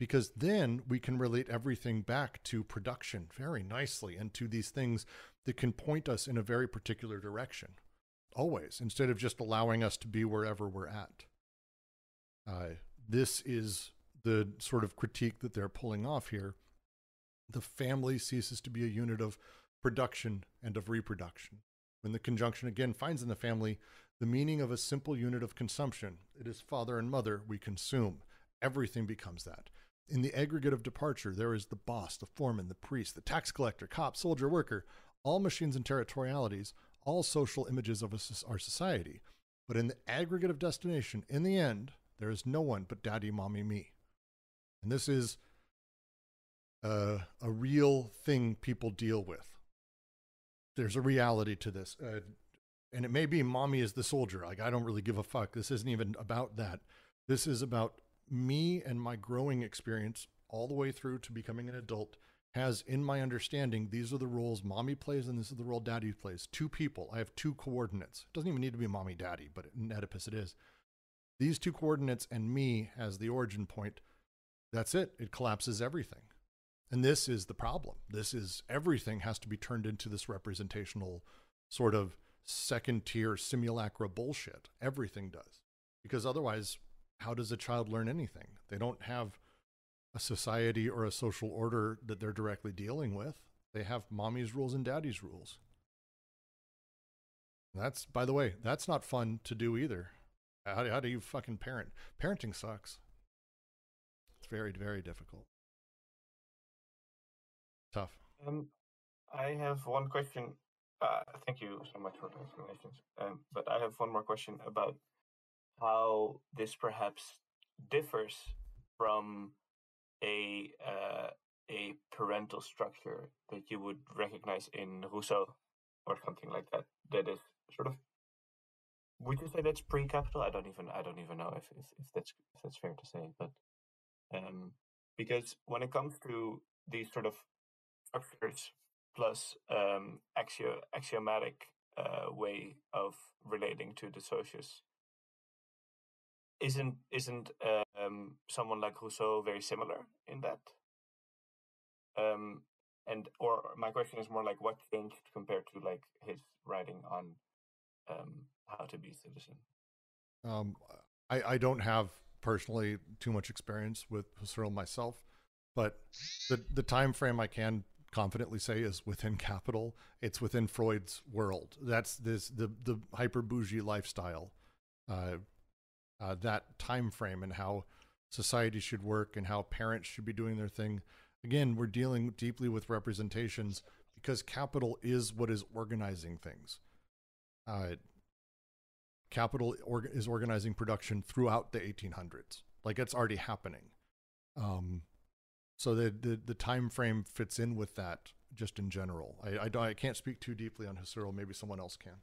because then we can relate everything back to production very nicely and to these things that can point us in a very particular direction always instead of just allowing us to be wherever we're at. Uh, this is the sort of critique that they're pulling off here. The family ceases to be a unit of production and of reproduction. When the conjunction again finds in the family the meaning of a simple unit of consumption, it is father and mother we consume. Everything becomes that. In the aggregate of departure, there is the boss, the foreman, the priest, the tax collector, cop, soldier, worker, all machines and territorialities, all social images of our society. But in the aggregate of destination, in the end, there is no one but daddy, mommy, me. And this is a, a real thing people deal with there's a reality to this. Uh, and it may be mommy is the soldier. Like, I don't really give a fuck. This isn't even about that. This is about me and my growing experience all the way through to becoming an adult has in my understanding these are the roles mommy plays and this is the role daddy plays two people i have two coordinates it doesn't even need to be mommy daddy but in oedipus it is these two coordinates and me as the origin point that's it it collapses everything and this is the problem. This is everything has to be turned into this representational sort of second tier simulacra bullshit. Everything does. Because otherwise, how does a child learn anything? They don't have a society or a social order that they're directly dealing with. They have mommy's rules and daddy's rules. That's, by the way, that's not fun to do either. How, how do you fucking parent? Parenting sucks. It's very, very difficult. Tough. Um, I have one question. Uh, thank you so much for the explanations. Um, but I have one more question about how this perhaps differs from a uh, a parental structure that you would recognize in Rousseau or something like that. That is sort of. Would you say that's pre-capital? I don't even I don't even know if if, if that's if that's fair to say, but um, because when it comes to these sort of structures plus um, axio- axiomatic uh, way of relating to the socius. Isn't isn't um, someone like Rousseau very similar in that? Um, and or my question is more like what changed compared to like his writing on um, how to be a citizen. Um, I, I don't have personally too much experience with Husserl myself, but the the time frame I can confidently say is within capital. It's within Freud's world. That's this the the hyper bougie lifestyle, uh, uh, that time frame and how society should work and how parents should be doing their thing. Again, we're dealing deeply with representations because capital is what is organizing things. Uh, capital is organizing production throughout the 1800s. Like it's already happening. Um, so the, the the time frame fits in with that just in general. I I, I can't speak too deeply on Husserl. Maybe someone else can.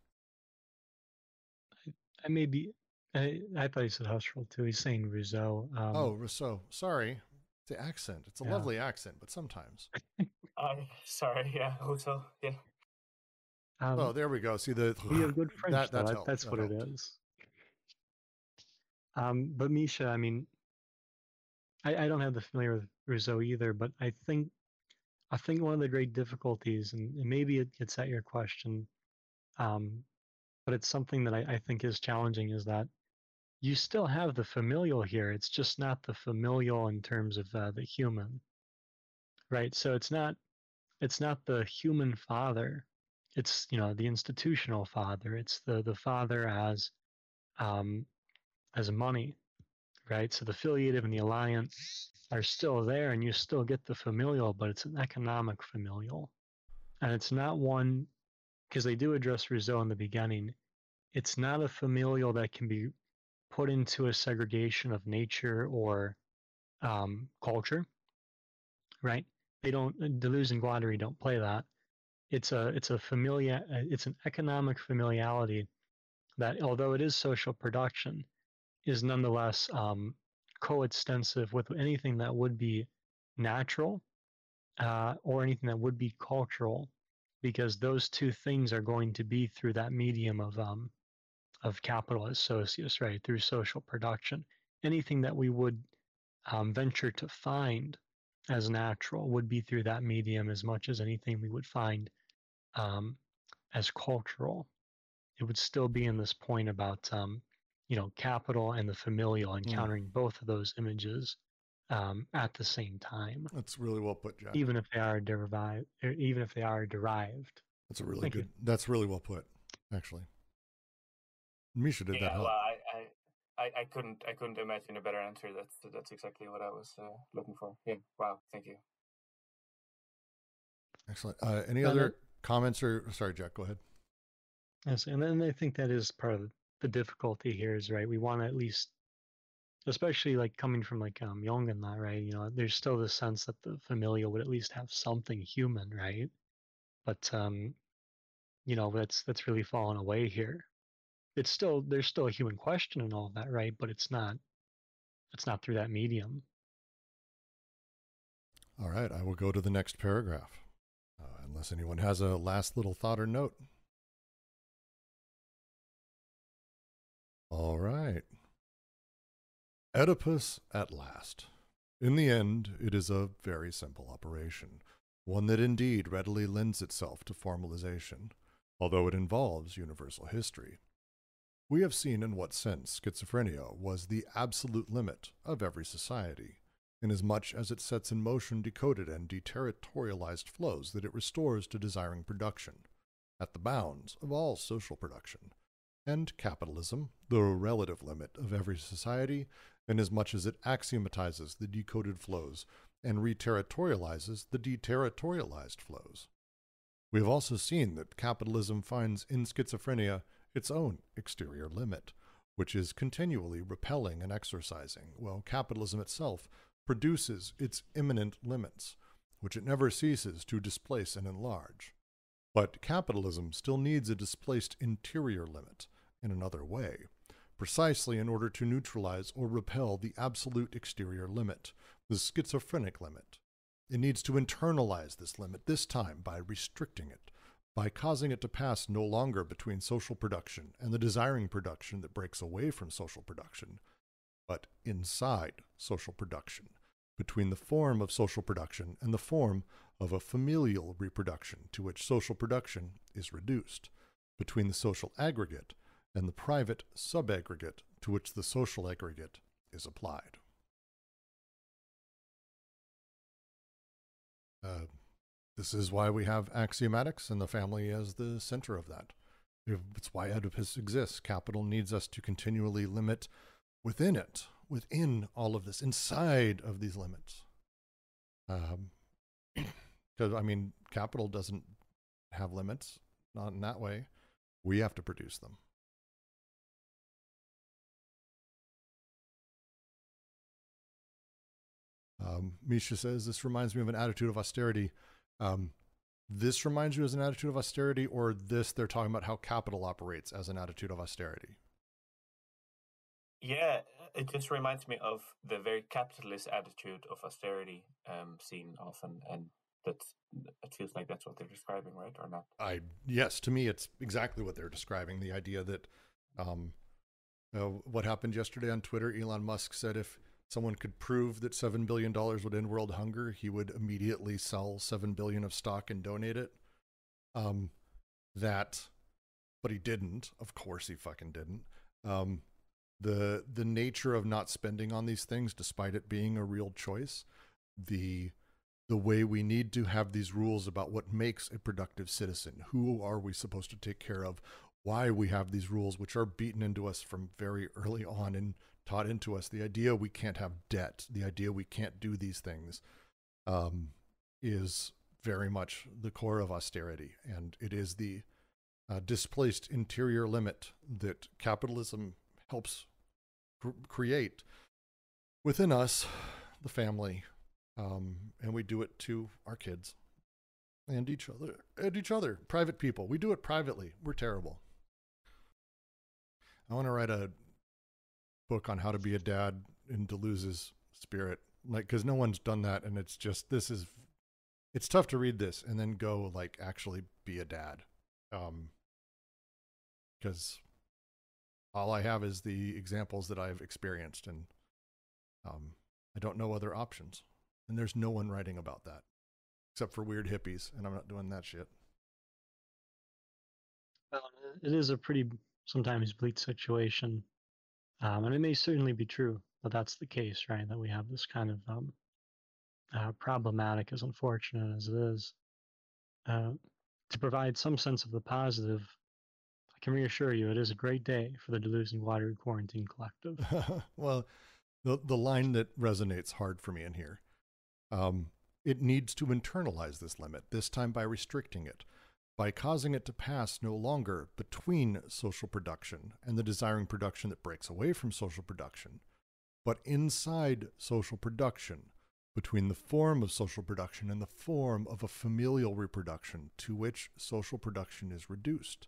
I may be. I, I thought he said Husserl too. He's saying Rousseau. Um, oh, Rousseau. Sorry, the accent. It's a Yeah. lovely accent, but sometimes. I sorry, yeah, Rousseau, yeah. um, oh, there we go. See the we have good French. That- though. that That- that's That what it helped. is. Um, but Misha, I mean, I, I don't have the familiar with Rousseau either, but I think I think one of the great difficulties, and, and maybe it gets at your question, um, but it's something that I, I think is challenging, is that you still have the familial here. It's just not the familial in terms of uh, the human, right? So it's not it's not the human father. It's you know the institutional father. It's the the father as um, as money, right? So the affiliative and the alliance are still there, and you still get the familial, but it's an economic familial, and it's not one because they do address Rousseau in the beginning. It's not a familial that can be put into a segregation of nature or um, culture, right? They don't. Deleuze and Guattari don't play that. It's a it's a familia. It's an economic familiality that, although it is social production, is nonetheless um, coextensive with anything that would be natural uh, or anything that would be cultural, because those two things are going to be through that medium of um, of capital as socius, right? Through social production. Anything that we would um, venture to find as natural would be through that medium as much as anything we would find um, as cultural. It would still be in this point about um, you know capital and the familial encountering both of those images um, at the same time, That's really well put, Jack. even if they are derived, even if they are derived. That's a really Thank you. good. That's really well put, actually. Misha did that. yeah, help? well, I, I, I, I couldn't, I couldn't imagine a better answer. That's that's exactly what I was uh, looking for. Yeah, wow, thank you. Excellent. Uh, any And other then- comments or sorry, Jack? Go ahead. Yes, and then I think that is part of the difficulty here is right. We want to at least, especially like coming from like um Jung and that, right? You know, there's still the sense that the familial would at least have something human, right? But um, you know, that's that's really fallen away here. It's still there's still a human question and all of that, right? But it's not it's not through that medium. All right, I will go to the next paragraph, uh, unless anyone has a last little thought or note. All right. Oedipus at last. In the end, it is a very simple operation, one that indeed readily lends itself to formalization, although it involves universal history. We have seen in what sense schizophrenia was the absolute limit of every society inasmuch as it sets in motion decoded and deterritorialized flows that it restores to desiring production, at the bounds of all social production, and capitalism, the relative limit of every society, inasmuch as it axiomatizes the decoded flows and reterritorializes the deterritorialized flows. We have also seen that capitalism finds in schizophrenia its own exterior limit, which is continually repelling and exercising, while capitalism itself produces its immanent limits, which it never ceases to displace and enlarge. But capitalism still needs a displaced interior limit in another way, precisely in order to neutralize or repel the absolute exterior limit, the schizophrenic limit. It needs to internalize this limit, this time by restricting it, by causing it to pass no longer between social production and the desiring production that breaks away from social production, but inside social production, between the form of social production and the form of a familial reproduction to which social production is reduced, between the social aggregate and the private subaggregate to which the social aggregate is applied. Uh, this is why we have axiomatics and the family as the center of that. It's why Oedipus exists. Capital needs us to continually limit within it, within all of this, inside of these limits. Um, because I mean, capital doesn't have limits, not in that way. We have to produce them. Um, Misha says this reminds me of an attitude of austerity. Um, this reminds you as an attitude of austerity, or this they're talking about how capital operates as an attitude of austerity? Yeah, it just reminds me of the very capitalist attitude of austerity um, seen often, and that's it feels like that's what they're describing, right, or not? I yes, to me, it's exactly what they're describing. The idea that um, uh, what happened yesterday on Twitter, Elon Musk said if someone could prove that $7 billion would end world hunger, he would immediately sell 7 billion of stock and donate it. Um, that, but he didn't. Of course he fucking didn't. Um, the, the nature of not spending on these things, despite it being a real choice, the, the way we need to have these rules about what makes a productive citizen. Who are we supposed to take care of? Why we have these rules, which are beaten into us from very early on in taught into us the idea we can't have debt, the idea we can't do these things, um, is very much the core of austerity. And it is the uh, displaced interior limit that capitalism helps cr- create within us, the family, um, and we do it to our kids and each other and each other private people. We do it privately. We're terrible. I want to write a book on how to be a dad in Deleuze's spirit, like because no one's done that, and it's just this is it's tough to read this and then go like actually be a dad, um, because all I have is the examples that I've experienced, and um, I don't know other options, and there's no one writing about that except for weird hippies, and I'm not doing that shit. Well, it is a pretty sometimes bleak situation um, and it may certainly be true that that's the case, right? That we have this kind of um, uh, problematic, as unfortunate as it is. Uh, to provide some sense of the positive, I can reassure you it is a great day for the Deleuze and Guattari Quarantine Collective. well, the, the line that resonates hard for me in here um, it needs to internalize this limit, this time by restricting it by causing it to pass no longer between social production and the desiring production that breaks away from social production, but inside social production, between the form of social production and the form of a familial reproduction to which social production is reduced,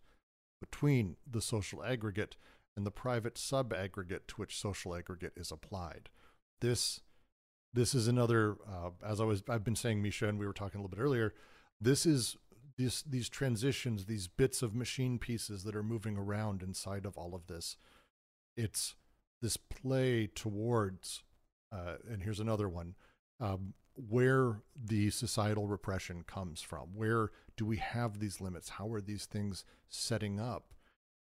between the social aggregate and the private subaggregate to which social aggregate is applied. This this is another, uh, as I was, I've been saying, Misha, and we were talking a little bit earlier. This is these these transitions, these bits of machine pieces that are moving around inside of all of this. It's this play towards, uh, and here's another one, um, where the societal repression comes from. Where do we have these limits? How are these things setting up?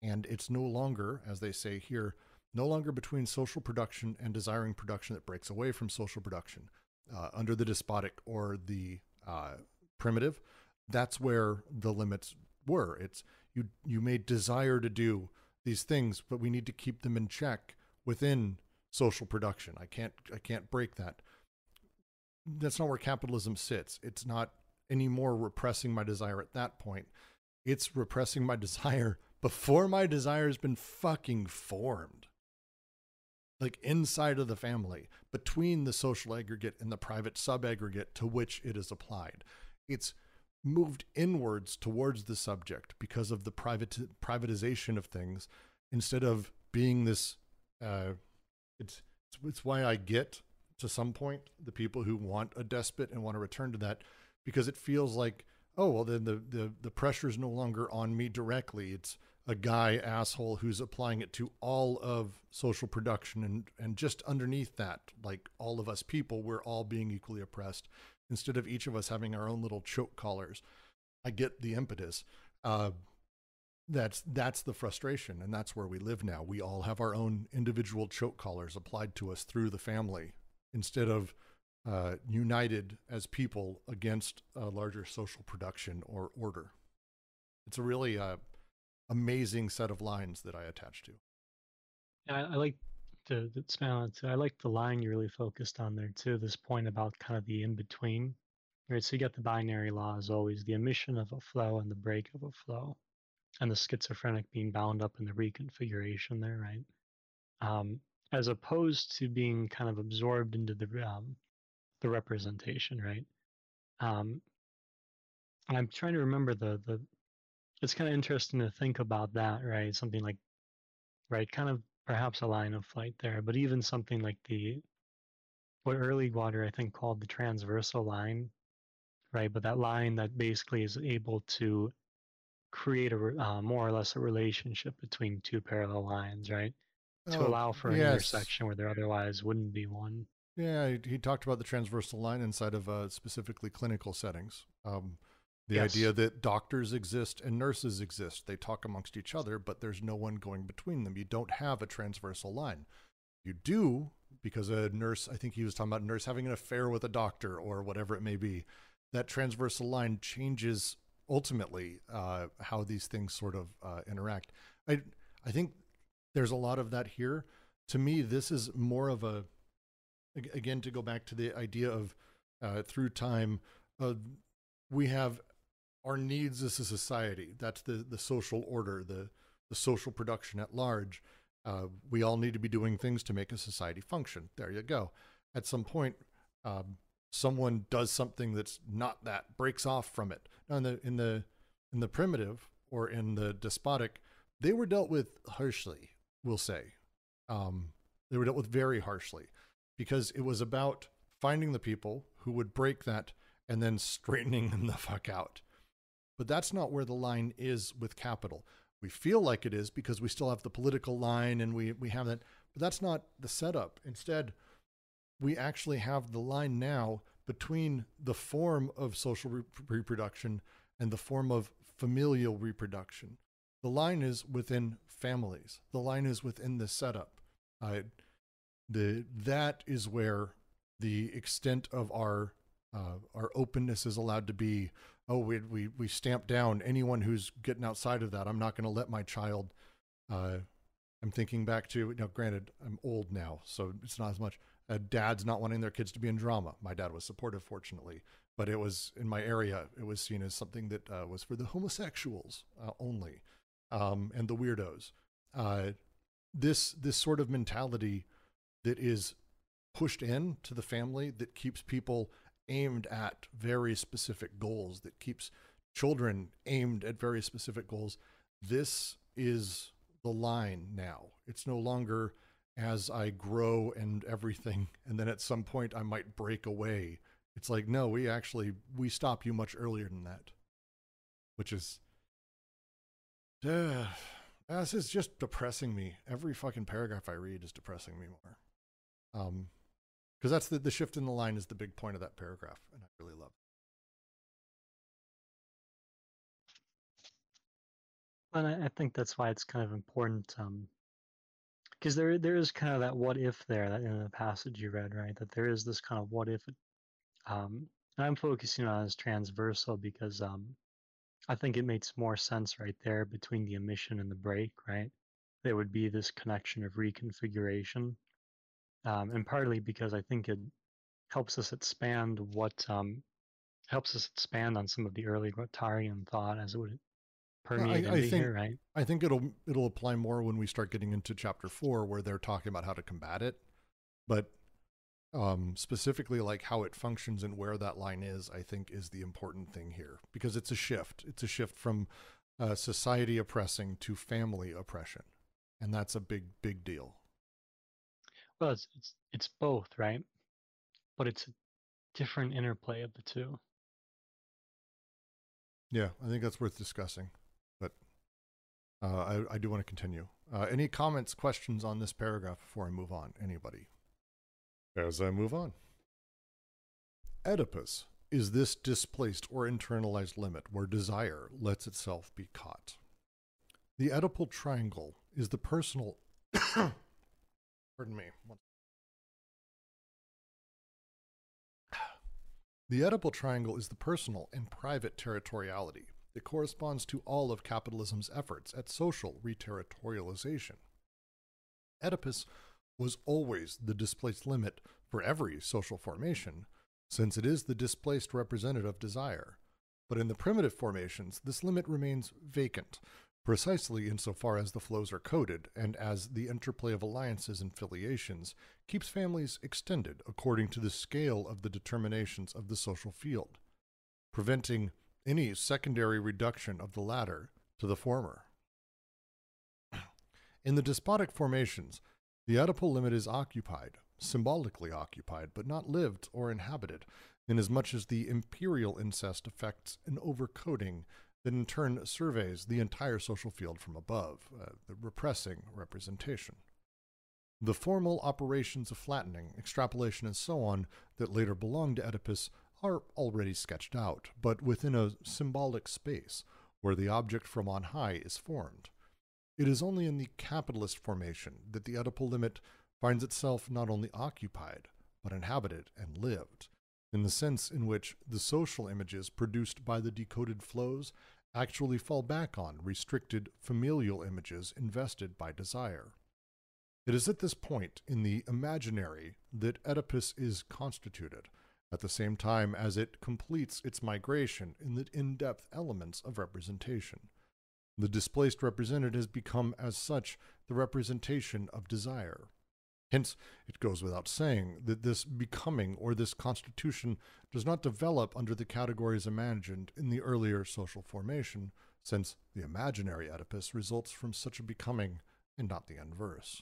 And it's no longer, as they say here, no longer between social production and desiring production that breaks away from social production uh, under the despotic or the uh, primitive that's where the limits were. It's you you may desire to do these things, but we need to keep them in check within social production. I can't I can't break that. That's not where capitalism sits. It's not anymore repressing my desire at that point. It's repressing my desire before my desire has been fucking formed. Like inside of the family, between the social aggregate and the private subaggregate to which it is applied. It's moved inwards towards the subject because of the private privatization of things instead of being this uh, it's it's why I get to some point the people who want a despot and want to return to that because it feels like oh well then the the the pressure is no longer on me directly. It's a guy asshole who's applying it to all of social production and and just underneath that like all of us people we're all being equally oppressed instead of each of us having our own little choke collars. I get the impetus. Uh, that's that's the frustration and that's where we live now. We all have our own individual choke collars applied to us through the family instead of uh, united as people against a larger social production or order. It's a really uh, amazing set of lines that i attach to. I, I like expand on too. I like the line you really focused on there too. This point about kind of the in between, right? So you got the binary law as always, the emission of a flow and the break of a flow, and the schizophrenic being bound up in the reconfiguration there, right? Um, as opposed to being kind of absorbed into the um, the representation, right? Um, I'm trying to remember the the. It's kind of interesting to think about that, right? Something like, right, kind of perhaps a line of flight there, but even something like the what Erlewine I think called the transversal line, right? But that line that basically is able to create a uh, more or less a relationship between two parallel lines, right? To Oh, allow for an yes. intersection where there otherwise wouldn't be one. Yeah, he, he talked about the transversal line inside of uh, specifically clinical settings. Um, the Yes. idea that doctors exist and nurses exist. They talk amongst each other, but there's no one going between them. You don't have a transversal line. You do because a nurse, I think he was talking about a nurse having an affair with a doctor or whatever it may be. That transversal line changes ultimately uh, how these things sort of uh, interact. I I think there's a lot of that here. To me, this is more of a again to go back to the idea of uh, through time uh, we have our needs as a society. That's the the social order the the social production at large. Uh, we all need to be doing things to make a society function. There you go. At some point um, someone does something that's not that breaks off from it. Now in the in the in the primitive or in the despotic they were dealt with harshly we'll say. Um, they were dealt with very harshly because it was about finding the people who would break that and then straightening them the fuck out. But that's not where the line is with capital. We feel like it is because we still have the political line and we, we have that, but that's not the setup. Instead, we actually have the line now between the form of social re- reproduction and the form of familial reproduction. The line is within families. The line is within the setup. Uh, the that is where the extent of our uh, our openness is allowed to be. Oh, we we we stamp down anyone who's getting outside of that. I'm not going to let my child. Uh, I'm thinking back to you know, granted, I'm old now, so it's not as much. Uh, dads not wanting their kids to be in drama. My dad was supportive, fortunately, but it was in my area. It was seen as something that uh, was for the homosexuals uh, only, um, and the weirdos. Uh, this this sort of mentality that is pushed in to the family that keeps people aimed at very specific goals that keeps children aimed at very specific goals this is the line now. It's no longer as i grow and everything and then at some point i might break away. It's like no we actually we stop you much earlier than that. Which is uh, this is just depressing me. Every fucking paragraph i read is depressing me more. Um because that's the, the shift in the line is the big point of that paragraph and i really love it. And I, I think that's why it's kind of important, because there there is kind of that what if there that in the passage you read, right? That there is this kind of what if. Um, I'm focusing on as transversal because um, I think it makes more sense right there between the emission and the break, right? There would be this connection of reconfiguration, um, and partly because I think it helps us expand what um, helps us expand on some of the early Guattarian thought as it would permeate I into think- here, right? I think it'll it'll apply more when we start getting into chapter four, where they're talking about how to combat it. But um, specifically, like how it functions and where that line is, I think is the important thing here because it's a shift. It's a shift from uh, society oppressing to family oppression, and that's a big big deal. Well, it's it's it's both, right? But it's a different interplay of the two. Yeah, I think that's worth discussing. But Uh, I, I do want to continue. Uh, any comments, questions on this paragraph before I move on? Anybody? As I move on. Oedipus is this displaced or internalized limit where desire lets itself be caught. The Oedipal triangle is the personal. Pardon me. The Oedipal triangle is the personal and private territoriality It corresponds to all of capitalism's efforts at social reterritorialization. Oedipus was always the displaced limit for every social formation, since it is the displaced representative desire. But in the primitive formations, this limit remains vacant, precisely insofar as the flows are coded and as the interplay of alliances and filiations keeps families extended according to the scale of the determinations of the social field, preventing any secondary reduction of the latter to the former. In the despotic formations, the Oedipal limit is occupied, symbolically occupied, but not lived or inhabited, inasmuch as the imperial incest affects an overcoding that in turn surveys the entire social field from above, uh, the repressing representation. The formal operations of flattening, extrapolation, and so on that later belong to Oedipus are already sketched out, but within a symbolic space where the object from on high is formed. It is only in the capitalist formation that the Oedipal limit finds itself not only occupied, but inhabited and lived, in the sense in which the social images produced by the decoded flows actually fall back on restricted familial images invested by desire. It is at this point in the imaginary that Oedipus is constituted, at the same time as it completes its migration in the in depth elements of representation. The displaced represented has become, as such, the representation of desire. Hence, it goes without saying that this becoming or this constitution does not develop under the categories imagined in the earlier social formation, since the imaginary Oedipus results from such a becoming and not the inverse.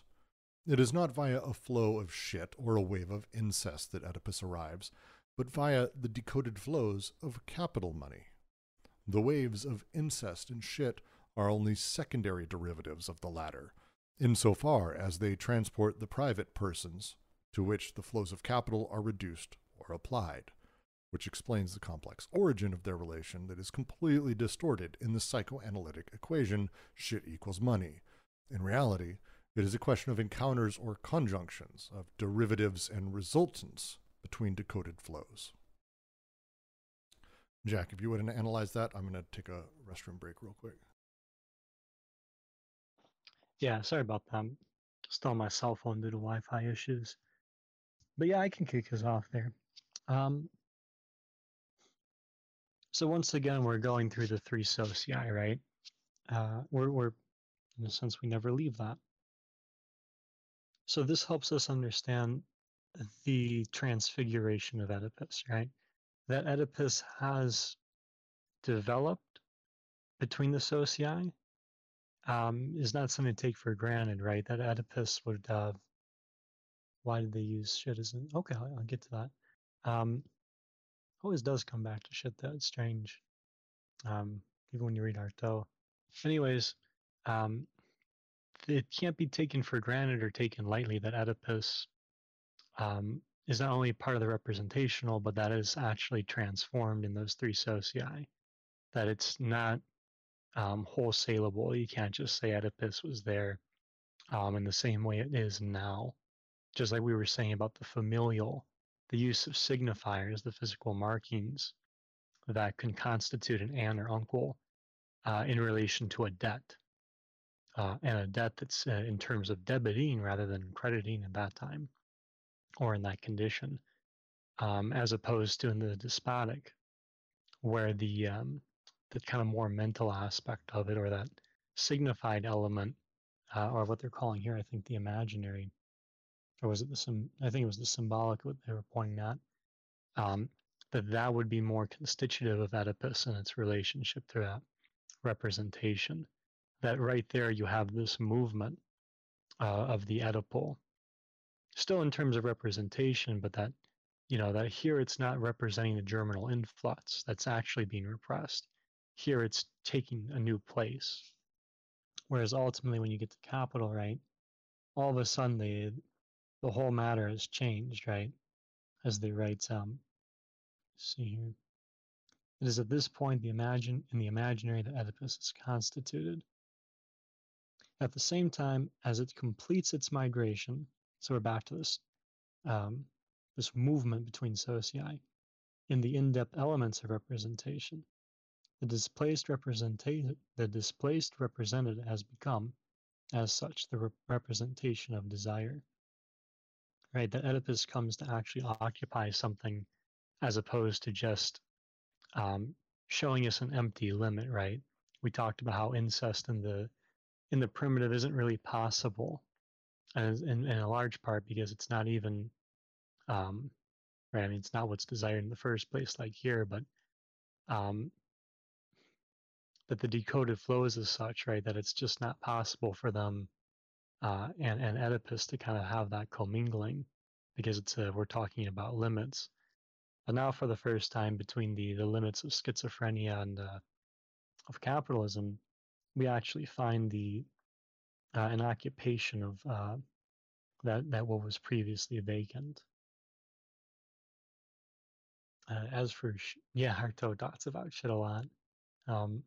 It is not via a flow of shit or a wave of incest that Oedipus arrives, but via the decoded flows of capital money. The waves of incest and shit are only secondary derivatives of the latter, insofar as they transport the private persons to which the flows of capital are reduced or applied, which explains the complex origin of their relation that is completely distorted in the psychoanalytic equation shit equals money. In reality, it is a question of encounters or conjunctions, of derivatives and resultants between decoded flows. Jack, if you wouldn't analyze that, I'm going to take a restroom break real quick. Yeah, sorry about that. Just on my cell phone due to Wi-Fi issues. But yeah, I can kick us off there. Um, so once again, we're going through the three socii, right? Uh, we're, we're, in a sense, we never leave that. So this helps us understand the transfiguration of Oedipus, right? That Oedipus has developed between the socii um, is not something to take for granted, right? That Oedipus would. Uh, why did they use shit as an? Okay, I'll, I'll get to that. Um, always does come back to shit. That's strange. Um, even when you read Artaud. Anyways, um, it can't be taken for granted or taken lightly that Oedipus um, is not only part of the representational, but that is actually transformed in those three socii. That it's not um, wholesalable. You can't just say Oedipus was there um, in the same way it is now. Just like we were saying about the familial, the use of signifiers, the physical markings that can constitute an aunt or uncle uh, in relation to a debt. Uh, and a debt that's uh, in terms of debiting rather than crediting at that time or in that condition, um, as opposed to in the despotic, where the um, the kind of more mental aspect of it or that signified element uh, or what they're calling here i think the imaginary or was it the sim i think it was the symbolic what they were pointing at um, that that would be more constitutive of oedipus and its relationship to that representation. That right there you have this movement uh, of the oedipal still in terms of representation but that you know that here it's not representing the germinal influx that's actually being repressed here it's taking a new place Whereas ultimately, when you get to capital, right, all of a sudden the the whole matter has changed, right? As they write, um, see here. It is at this point the imagine in the imaginary that Oedipus is constituted. At the same time as it completes its migration, so we're back to this um, this movement between socii in the in-depth elements of representation. The displaced represented has become, as such, the re- representation of desire. Right, that Oedipus comes to actually occupy something as opposed to just um, showing us an empty limit, right? We talked about how incest in the in the primitive isn't really possible, and in, in a large part because it's not even um, right. I mean, it's not what's desired in the first place, like here, but um, but the decoded flows as such, right? That it's just not possible for them uh, and and Oedipus to kind of have that commingling because it's a, we're talking about limits. But now, for the first time, between the the limits of schizophrenia and uh, of capitalism, we actually find the uh, an occupation of uh, that that what was previously vacant. Uh, as for sh- yeah, Artaud talks about shit a lot. Um,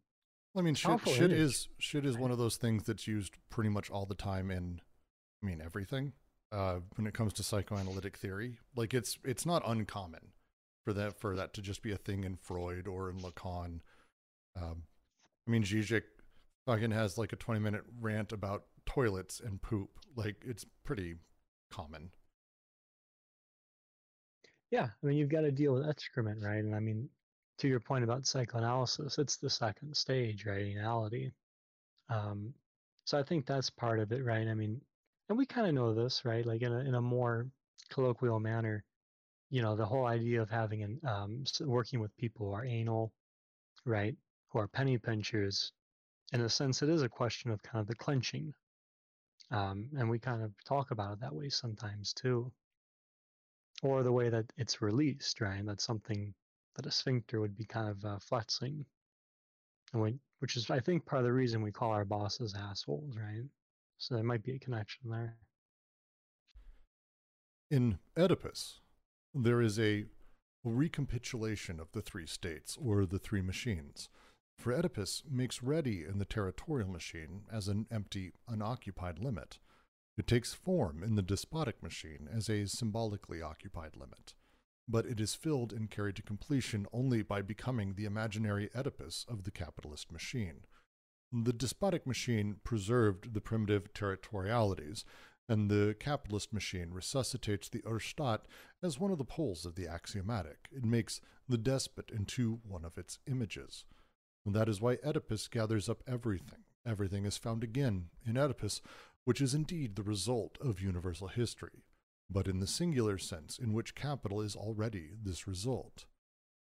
I mean, shit, shit is shit is one of those things that's used pretty much all the time in, I mean, everything. Uh, when it comes to psychoanalytic theory, like it's it's not uncommon for that for that to just be a thing in Freud or in Lacan. Um, I mean, Zizek fucking has like a twenty minute rant about toilets and poop. Like it's pretty common. Yeah, I mean, you've got to deal with excrement, right? And I mean, to your point about psychoanalysis, it's the second stage, right? Anality. Um, so I think that's part of it, right? I mean, and we kind of know this, right? Like in a in a more colloquial manner, you know, the whole idea of having an um, working with people who are anal, right? Who are penny pinchers. In a sense, it is a question of kind of the clenching, um, and we kind of talk about it that way sometimes too or the way that it's released, right? That's something that a sphincter would be kind of uh, flexing, and we, which is, I think, part of the reason we call our bosses assholes, right? So there might be a connection there. In Oedipus, there is a recapitulation of the three states or the three machines. For Oedipus makes ready in the territorial machine as an empty, unoccupied limit. It takes form in the despotic machine as a symbolically occupied limit. But it is filled and carried to completion only by becoming the imaginary Oedipus of the capitalist machine. The despotic machine preserved the primitive territorialities, and the capitalist machine resuscitates the Urstadt as one of the poles of the axiomatic. It makes the despot into one of its images. And that is why Oedipus gathers up everything. Everything is found again in Oedipus, which is indeed the result of universal history, but in the singular sense in which capital is already this result.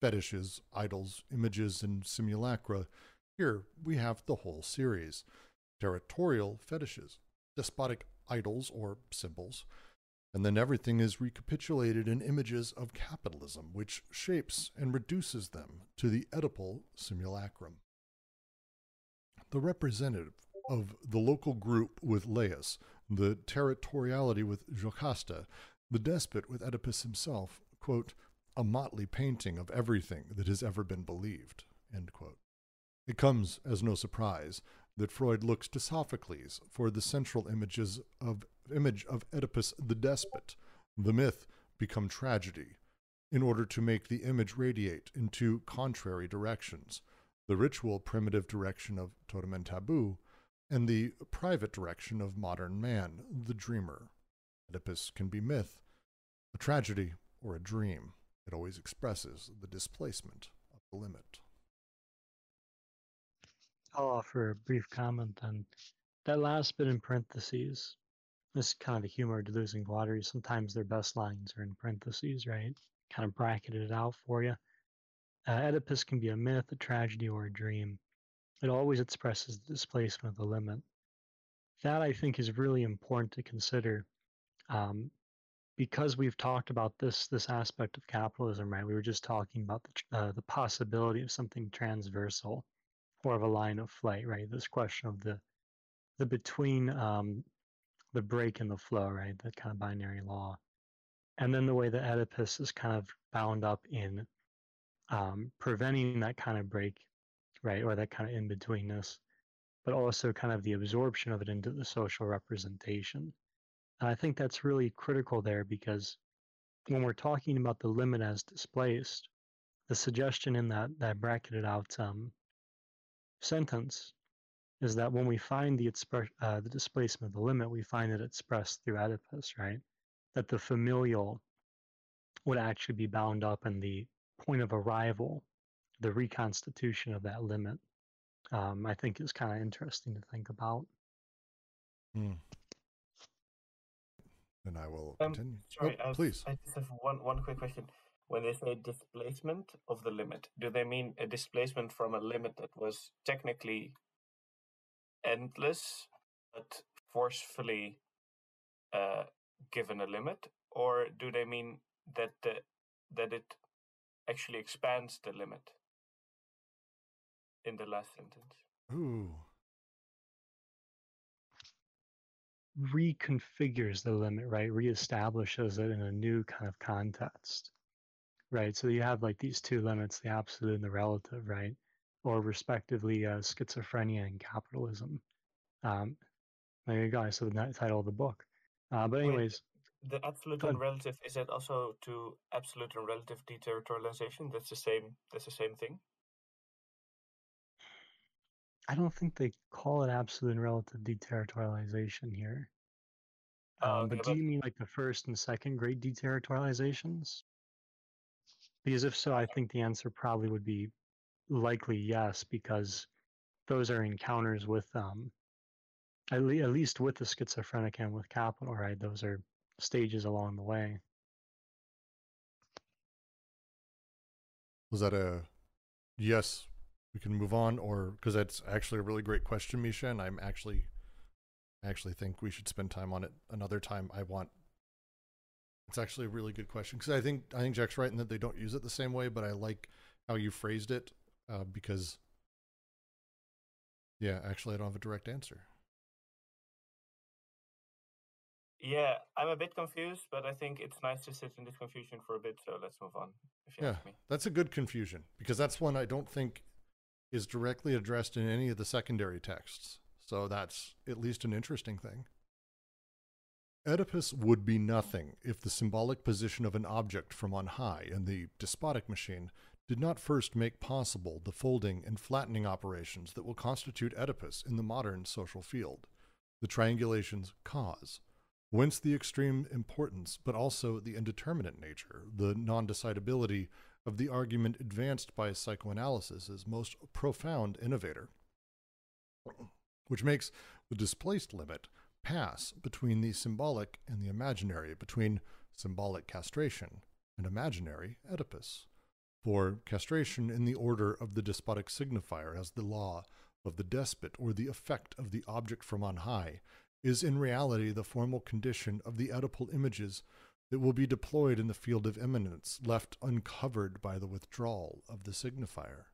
Fetishes, idols, images, and simulacra. Here we have the whole series territorial fetishes, despotic idols or symbols, and then everything is recapitulated in images of capitalism, which shapes and reduces them to the Oedipal simulacrum. The representative of the local group with Laius, the territoriality with Jocasta, the despot with Oedipus himself, quote, a motley painting of everything that has ever been believed. It comes as no surprise that Freud looks to Sophocles for the central images of image of Oedipus the despot, the myth become tragedy, in order to make the image radiate into contrary directions, the ritual primitive direction of totem and taboo, and the private direction of modern man, the dreamer. Oedipus can be myth, a tragedy, or a dream. It always expresses the displacement of the limit. I'll offer a brief comment on that last bit in parentheses. This is kind of the humor of Deleuze-Guattari. Sometimes their best lines are in parentheses, right? Kind of bracketed it out for you. Uh, Oedipus can be a myth, a tragedy, or a dream. It always expresses the displacement of the limit. That I think is really important to consider, um, because we've talked about this this aspect of capitalism, right? We were just talking about the uh, the possibility of something transversal, or of a line of flight, right? This question of the the between um, the break and the flow, right? That kind of binary law. And then the way that Oedipus is kind of bound up in um, preventing that kind of break, right? Or that kind of in betweenness, but also kind of the absorption of it into the social representation. And I think that's really critical there because when we're talking about the limit as displaced, the suggestion in that, that bracketed out um, sentence is that when we find the expre- uh, the displacement of the limit, we find it expressed through Oedipus, right? That the familial would actually be bound up in the point of arrival, the reconstitution of that limit. Um, I think is kind of interesting to think about. Hmm. And I will Um, continue. Sorry, oh, I, please. I just have one one quick question. When they say displacement of the limit, do they mean a displacement from a limit that was technically endless but forcefully uh, given a limit, or do they mean that the, that it actually expands the limit in the last sentence? Ooh. reconfigures the limit, right? Reestablishes it in a new kind of context, right? So you have like these two limits, the absolute and the relative, right? Or respectively, uh, schizophrenia and capitalism. Um, there you go. I said the title of the book. Uh, but Wait, anyways, The absolute and relative is that also to absolute and relative deterritorialization? That's the same. That's the same thing. I don't think they call it absolute and relative deterritorialization here. Oh, Um, okay, but do but- you mean like the first and second great deterritorializations? Because if so, I think the answer probably would be likely yes, because those are encounters with um at, le- at least with the schizophrenic and with capital, right? Those are stages along the way. Was that a yes? We can move on, or because that's actually a really great question, Misha, and I'm actually, I actually think we should spend time on it another time. I want. It's actually a really good question because I think I think Jack's right in that they don't use it the same way, but I like how you phrased it uh, because. Yeah, actually, I don't have a direct answer. Yeah, I'm a bit confused, but I think it's nice to sit in this confusion for a bit. So let's move on. If you Yeah, ask me. that's a good confusion because that's one I don't think is directly addressed in any of the secondary texts. So that's at least an interesting thing. Oedipus would be nothing if the symbolic position of an object from on high in the despotic machine did not first make possible the folding and flattening operations that will constitute Oedipus in the modern social field. The triangulation's cause, whence the extreme importance, but also the indeterminate nature, the non decidability of the argument advanced by psychoanalysis' as most profound innovator, which makes the displaced limit pass between the symbolic and the imaginary, between symbolic castration and imaginary Oedipus. For castration in the order of the despotic signifier as the law of the despot or the effect of the object from on high is in reality the formal condition of the Oedipal images that will be deployed in the field of immanence, left uncovered by the withdrawal of the signifier.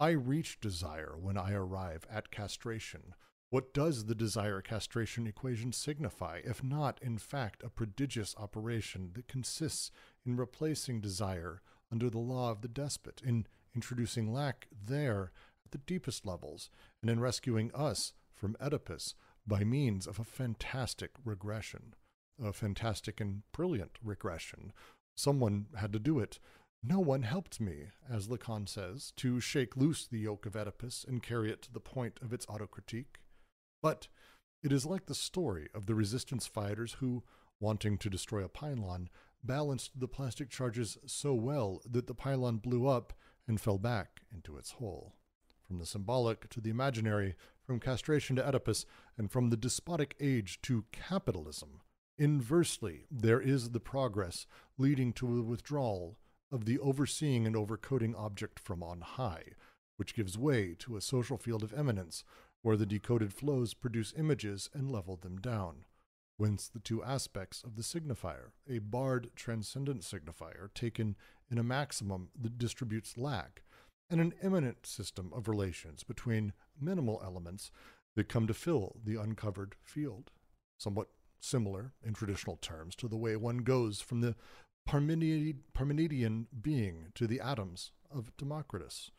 I reach desire when I arrive at castration. What does the desire castration equation signify, if not, in fact, a prodigious operation that consists in replacing desire under the law of the despot, in introducing lack there at the deepest levels, and in rescuing us from Oedipus by means of a fantastic regression, a fantastic and brilliant regression. Someone had to do it. No one helped me, as Lacan says, to shake loose the yoke of Oedipus and carry it to the point of its autocritique. But it is like the story of the resistance fighters who, wanting to destroy a pylon, balanced the plastic charges so well that the pylon blew up and fell back into its hole. From the symbolic to the imaginary, from castration to Oedipus, and from the despotic age to capitalism, inversely, there is the progress leading to a withdrawal of the overseeing and overcoding object from on high, which gives way to a social field of immanence where the decoded flows produce images and level them down. Whence the two aspects of the signifier, a barred transcendent signifier taken in a maximum that distributes lack, and an immanent system of relations between minimal elements that come to fill the uncovered field, somewhat similar in traditional terms to the way one goes from the Parmenid- Parmenidean being to the atoms of Democritus.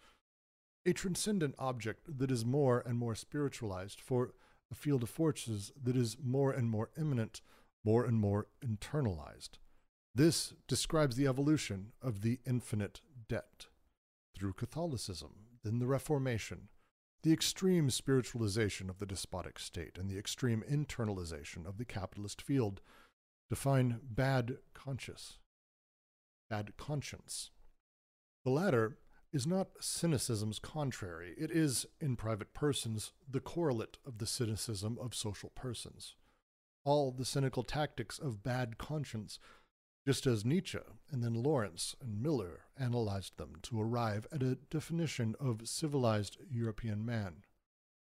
A transcendent object that is more and more spiritualized for a field of forces that is more and more immanent, more and more internalized. This describes the evolution of the infinite debt through Catholicism, then the Reformation, the extreme spiritualization of the despotic state, and the extreme internalization of the capitalist field define bad conscience. Bad conscience. The latter is not cynicism's contrary. It is, in private persons, the correlate of the cynicism of social persons. All the cynical tactics of bad conscience just as Nietzsche and then Lawrence and Miller analyzed them to arrive at a definition of civilized European man.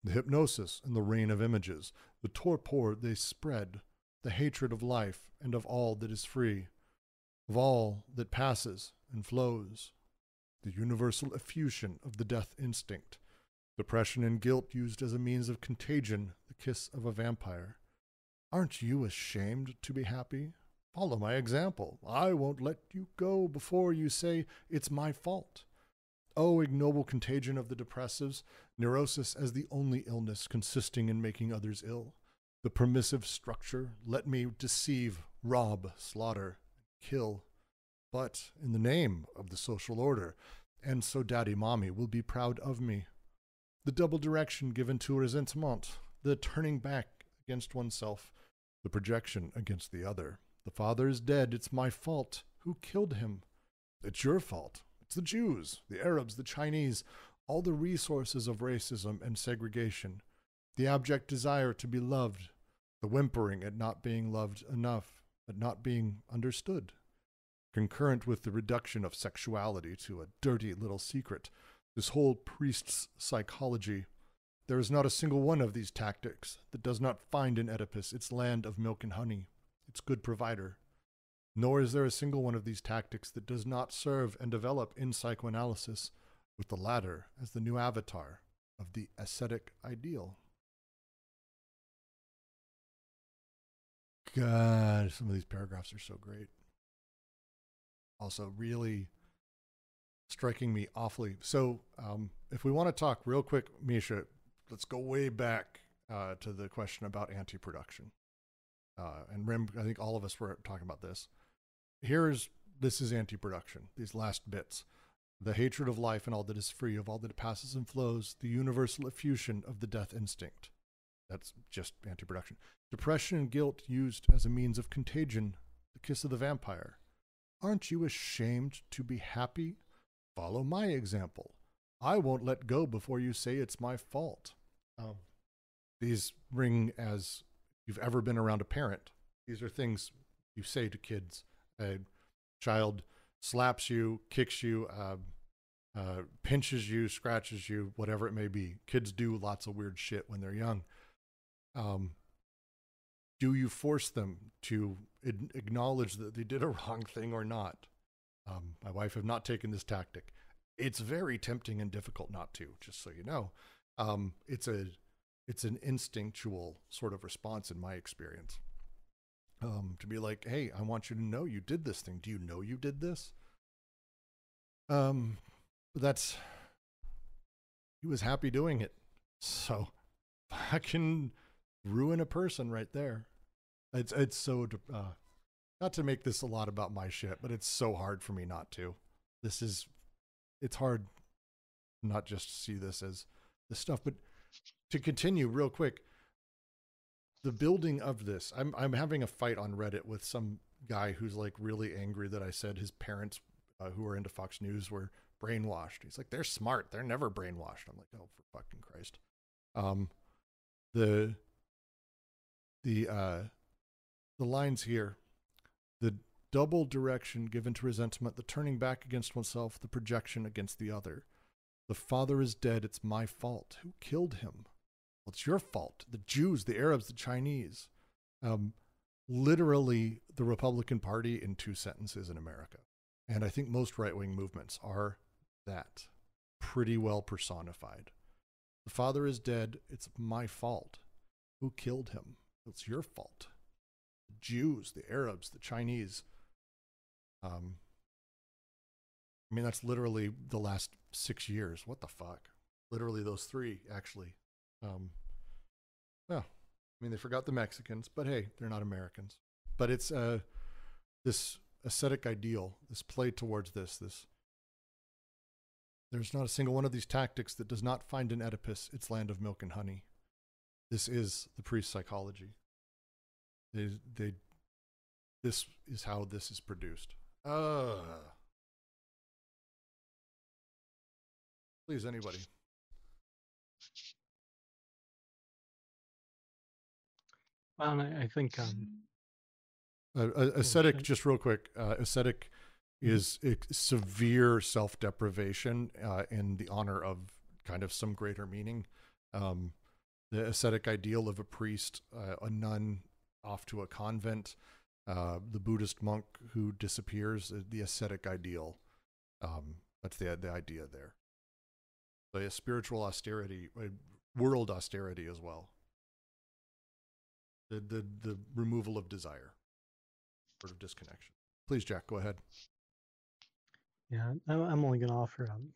The hypnosis and the reign of images, the torpor they spread, the hatred of life and of all that is free, of all that passes and flows, the universal effusion of the death instinct, depression and guilt used as a means of contagion, the kiss of a vampire. Aren't you ashamed to be happy? Follow my example. I won't let you go before you say it's my fault. Oh, ignoble contagion of the depressives, neurosis as the only illness consisting in making others ill. The permissive structure, let me deceive, rob, slaughter, kill. But in the name of the social order, and so daddy mommy will be proud of me. The double direction given to resentment, the turning back against oneself, the projection against the other. The father is dead. It's my fault. Who killed him? It's your fault. It's the Jews, the Arabs, the Chinese, all the resources of racism and segregation, the abject desire to be loved, the whimpering at not being loved enough, at not being understood. Concurrent with the reduction of sexuality to a dirty little secret, this whole priest's psychology, there is not a single one of these tactics that does not find in Oedipus its land of milk and honey its good provider. Nor is there a single one of these tactics that does not serve and develop in psychoanalysis, with the latter as the new avatar of the ascetic ideal. God, some of these paragraphs are so great. Also, really striking me awfully. So, um, if we want to talk real quick, Misha, let's go way back uh, to the question about anti production uh, and Rim, I think all of us were talking about this. Here's this is anti-production. These last bits, the hatred of life and all that is free, of all that passes and flows, the universal effusion of the death instinct. That's just anti-production. Depression and guilt used as a means of contagion. The kiss of the vampire. Aren't you ashamed to be happy? Follow my example. I won't let go before you say it's my fault. Um, these ring as you've ever been around a parent. These are things you say to kids. A child slaps you, kicks you, uh, uh, pinches you, scratches you, whatever it may be. Kids do lots of weird shit when they're young. Um, do you force them to acknowledge that they did a wrong thing or not? Um, my wife have not taken this tactic. It's very tempting and difficult not to, just so you know. Um, it's a it's an instinctual sort of response in my experience. Um, to be like, hey, I want you to know you did this thing. Do you know you did this? Um, that's he was happy doing it. So I can ruin a person right there. It's it's so uh, not to make this a lot about my shit, but it's so hard for me not to. This is it's hard not just to see this as this stuff, but to continue real quick, the building of this, I'm I'm having a fight on Reddit with some guy who's like really angry that I said his parents uh, who are into Fox News were brainwashed. He's like, they're smart. They're never brainwashed. I'm like, oh, for fucking Christ. Um, the the uh, the lines here, the double direction given to resentment, the turning back against oneself, the projection against the other. The father is dead. It's my fault. Who killed him? Well, it's your fault. The Jews, the Arabs, the Chinese. Um, literally, the Republican Party in two sentences in America. And I think most right wing movements are that pretty well personified. The The father is dead. It's my fault. Who killed him? It's your fault. The Jews, the Arabs, the Chinese. Um, I mean, that's literally the last six years. What the fuck? Literally those three, actually. Um, well, I mean, they forgot the Mexicans, but hey, they're not Americans. But it's uh, this ascetic ideal, this play towards this, this. There's not a single one of these tactics that does not find in Oedipus its land of milk and honey. This is the priest psychology. They, they, this is how this is produced. Uh, please, anybody. Well, I, I think um, Uh, ascetic, just real quick. Uh, ascetic is severe self deprivation uh, in the honor of kind of some greater meaning. Um, the ascetic ideal of a priest, uh, a nun off to a convent, uh, the Buddhist monk who disappears, uh, the ascetic ideal. Um, that's the, the idea there. A spiritual austerity, world austerity as well. The, the, the removal of desire sort of disconnection. Please, Jack, go ahead. Yeah, I'm only going to offer um,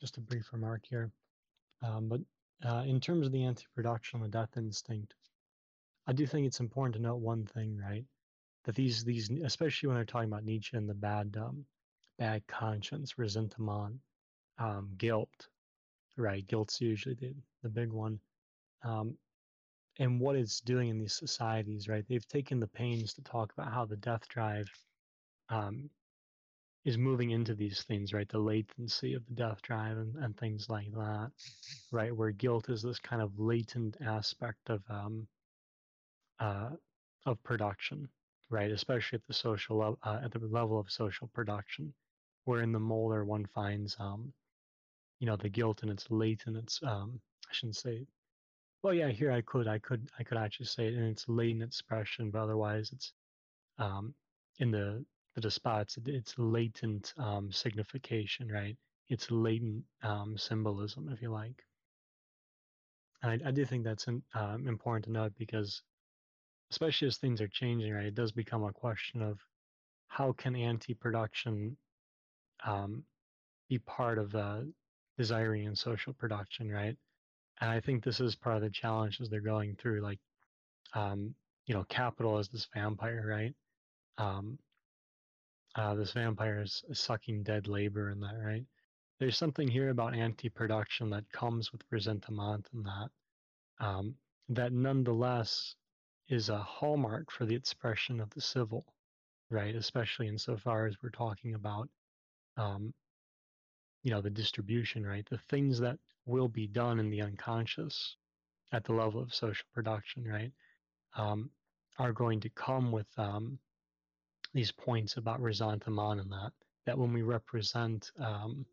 just a brief remark here. Um, but uh, in terms of the anti-production, the death instinct, I do think it's important to note one thing, right? That these these, especially when they're talking about Nietzsche and the bad um, bad conscience, resentment, um, guilt, right? Guilt's usually the the big one. Um, and what it's doing in these societies, right? They've taken the pains to talk about how the death drive um, is moving into these things, right? The latency of the death drive and, and things like that, right? Where guilt is this kind of latent aspect of um, uh, of production, right? Especially at the social level, uh, at the level of social production, where in the molar one finds, um, you know, the guilt and it's latent. It's um, I shouldn't say. Well, yeah, here I could, I could, I could actually say it in its latent expression, but otherwise it's um, in the the despots, it- it's latent um, signification, right? It's latent um, symbolism, if you like. And I, I do think that's um, important to note because, especially as things are changing, right, it does become a question of how can anti-production um, be part of uh, desiring and social production, right? And I think this is part of the challenges they're going through. Like, um, you know, capital is this vampire, right? Um, uh, this vampire is is sucking dead labor and that, right? There's something here about anti-production that comes with resentment and that, um, that nonetheless is a hallmark for the expression of the civil, right? Especially insofar as we're talking about, um, you know, the distribution, right? The things that will be done in the unconscious at the level of social production, right? Um, are going to come with um, these points about resentment and that that when we represent um,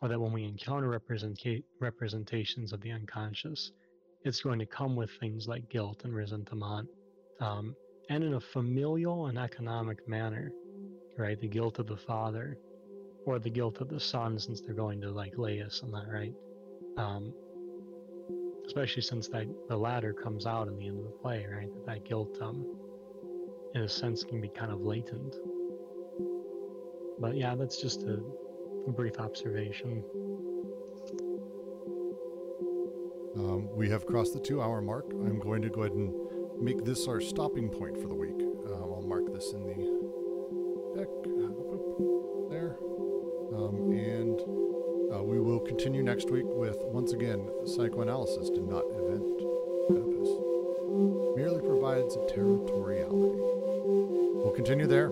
or that when we encounter representa- representations of the unconscious it's going to come with things like guilt and resentment um, and in a familial and economic manner right the guilt of the father or the guilt of the son since they're going to like Laius and that right um, especially since that the latter comes out in the end of the play right that, that guilt um, in a sense can be kind of latent. But yeah, that's just a, a brief observation. Um, we have crossed the two hour mark. I'm going to go ahead and make this our stopping point for the week. Uh, I'll mark this in the deck continue next week with, once again, psychoanalysis did not invent Oedipus, merely provides a territoriality. We'll continue there.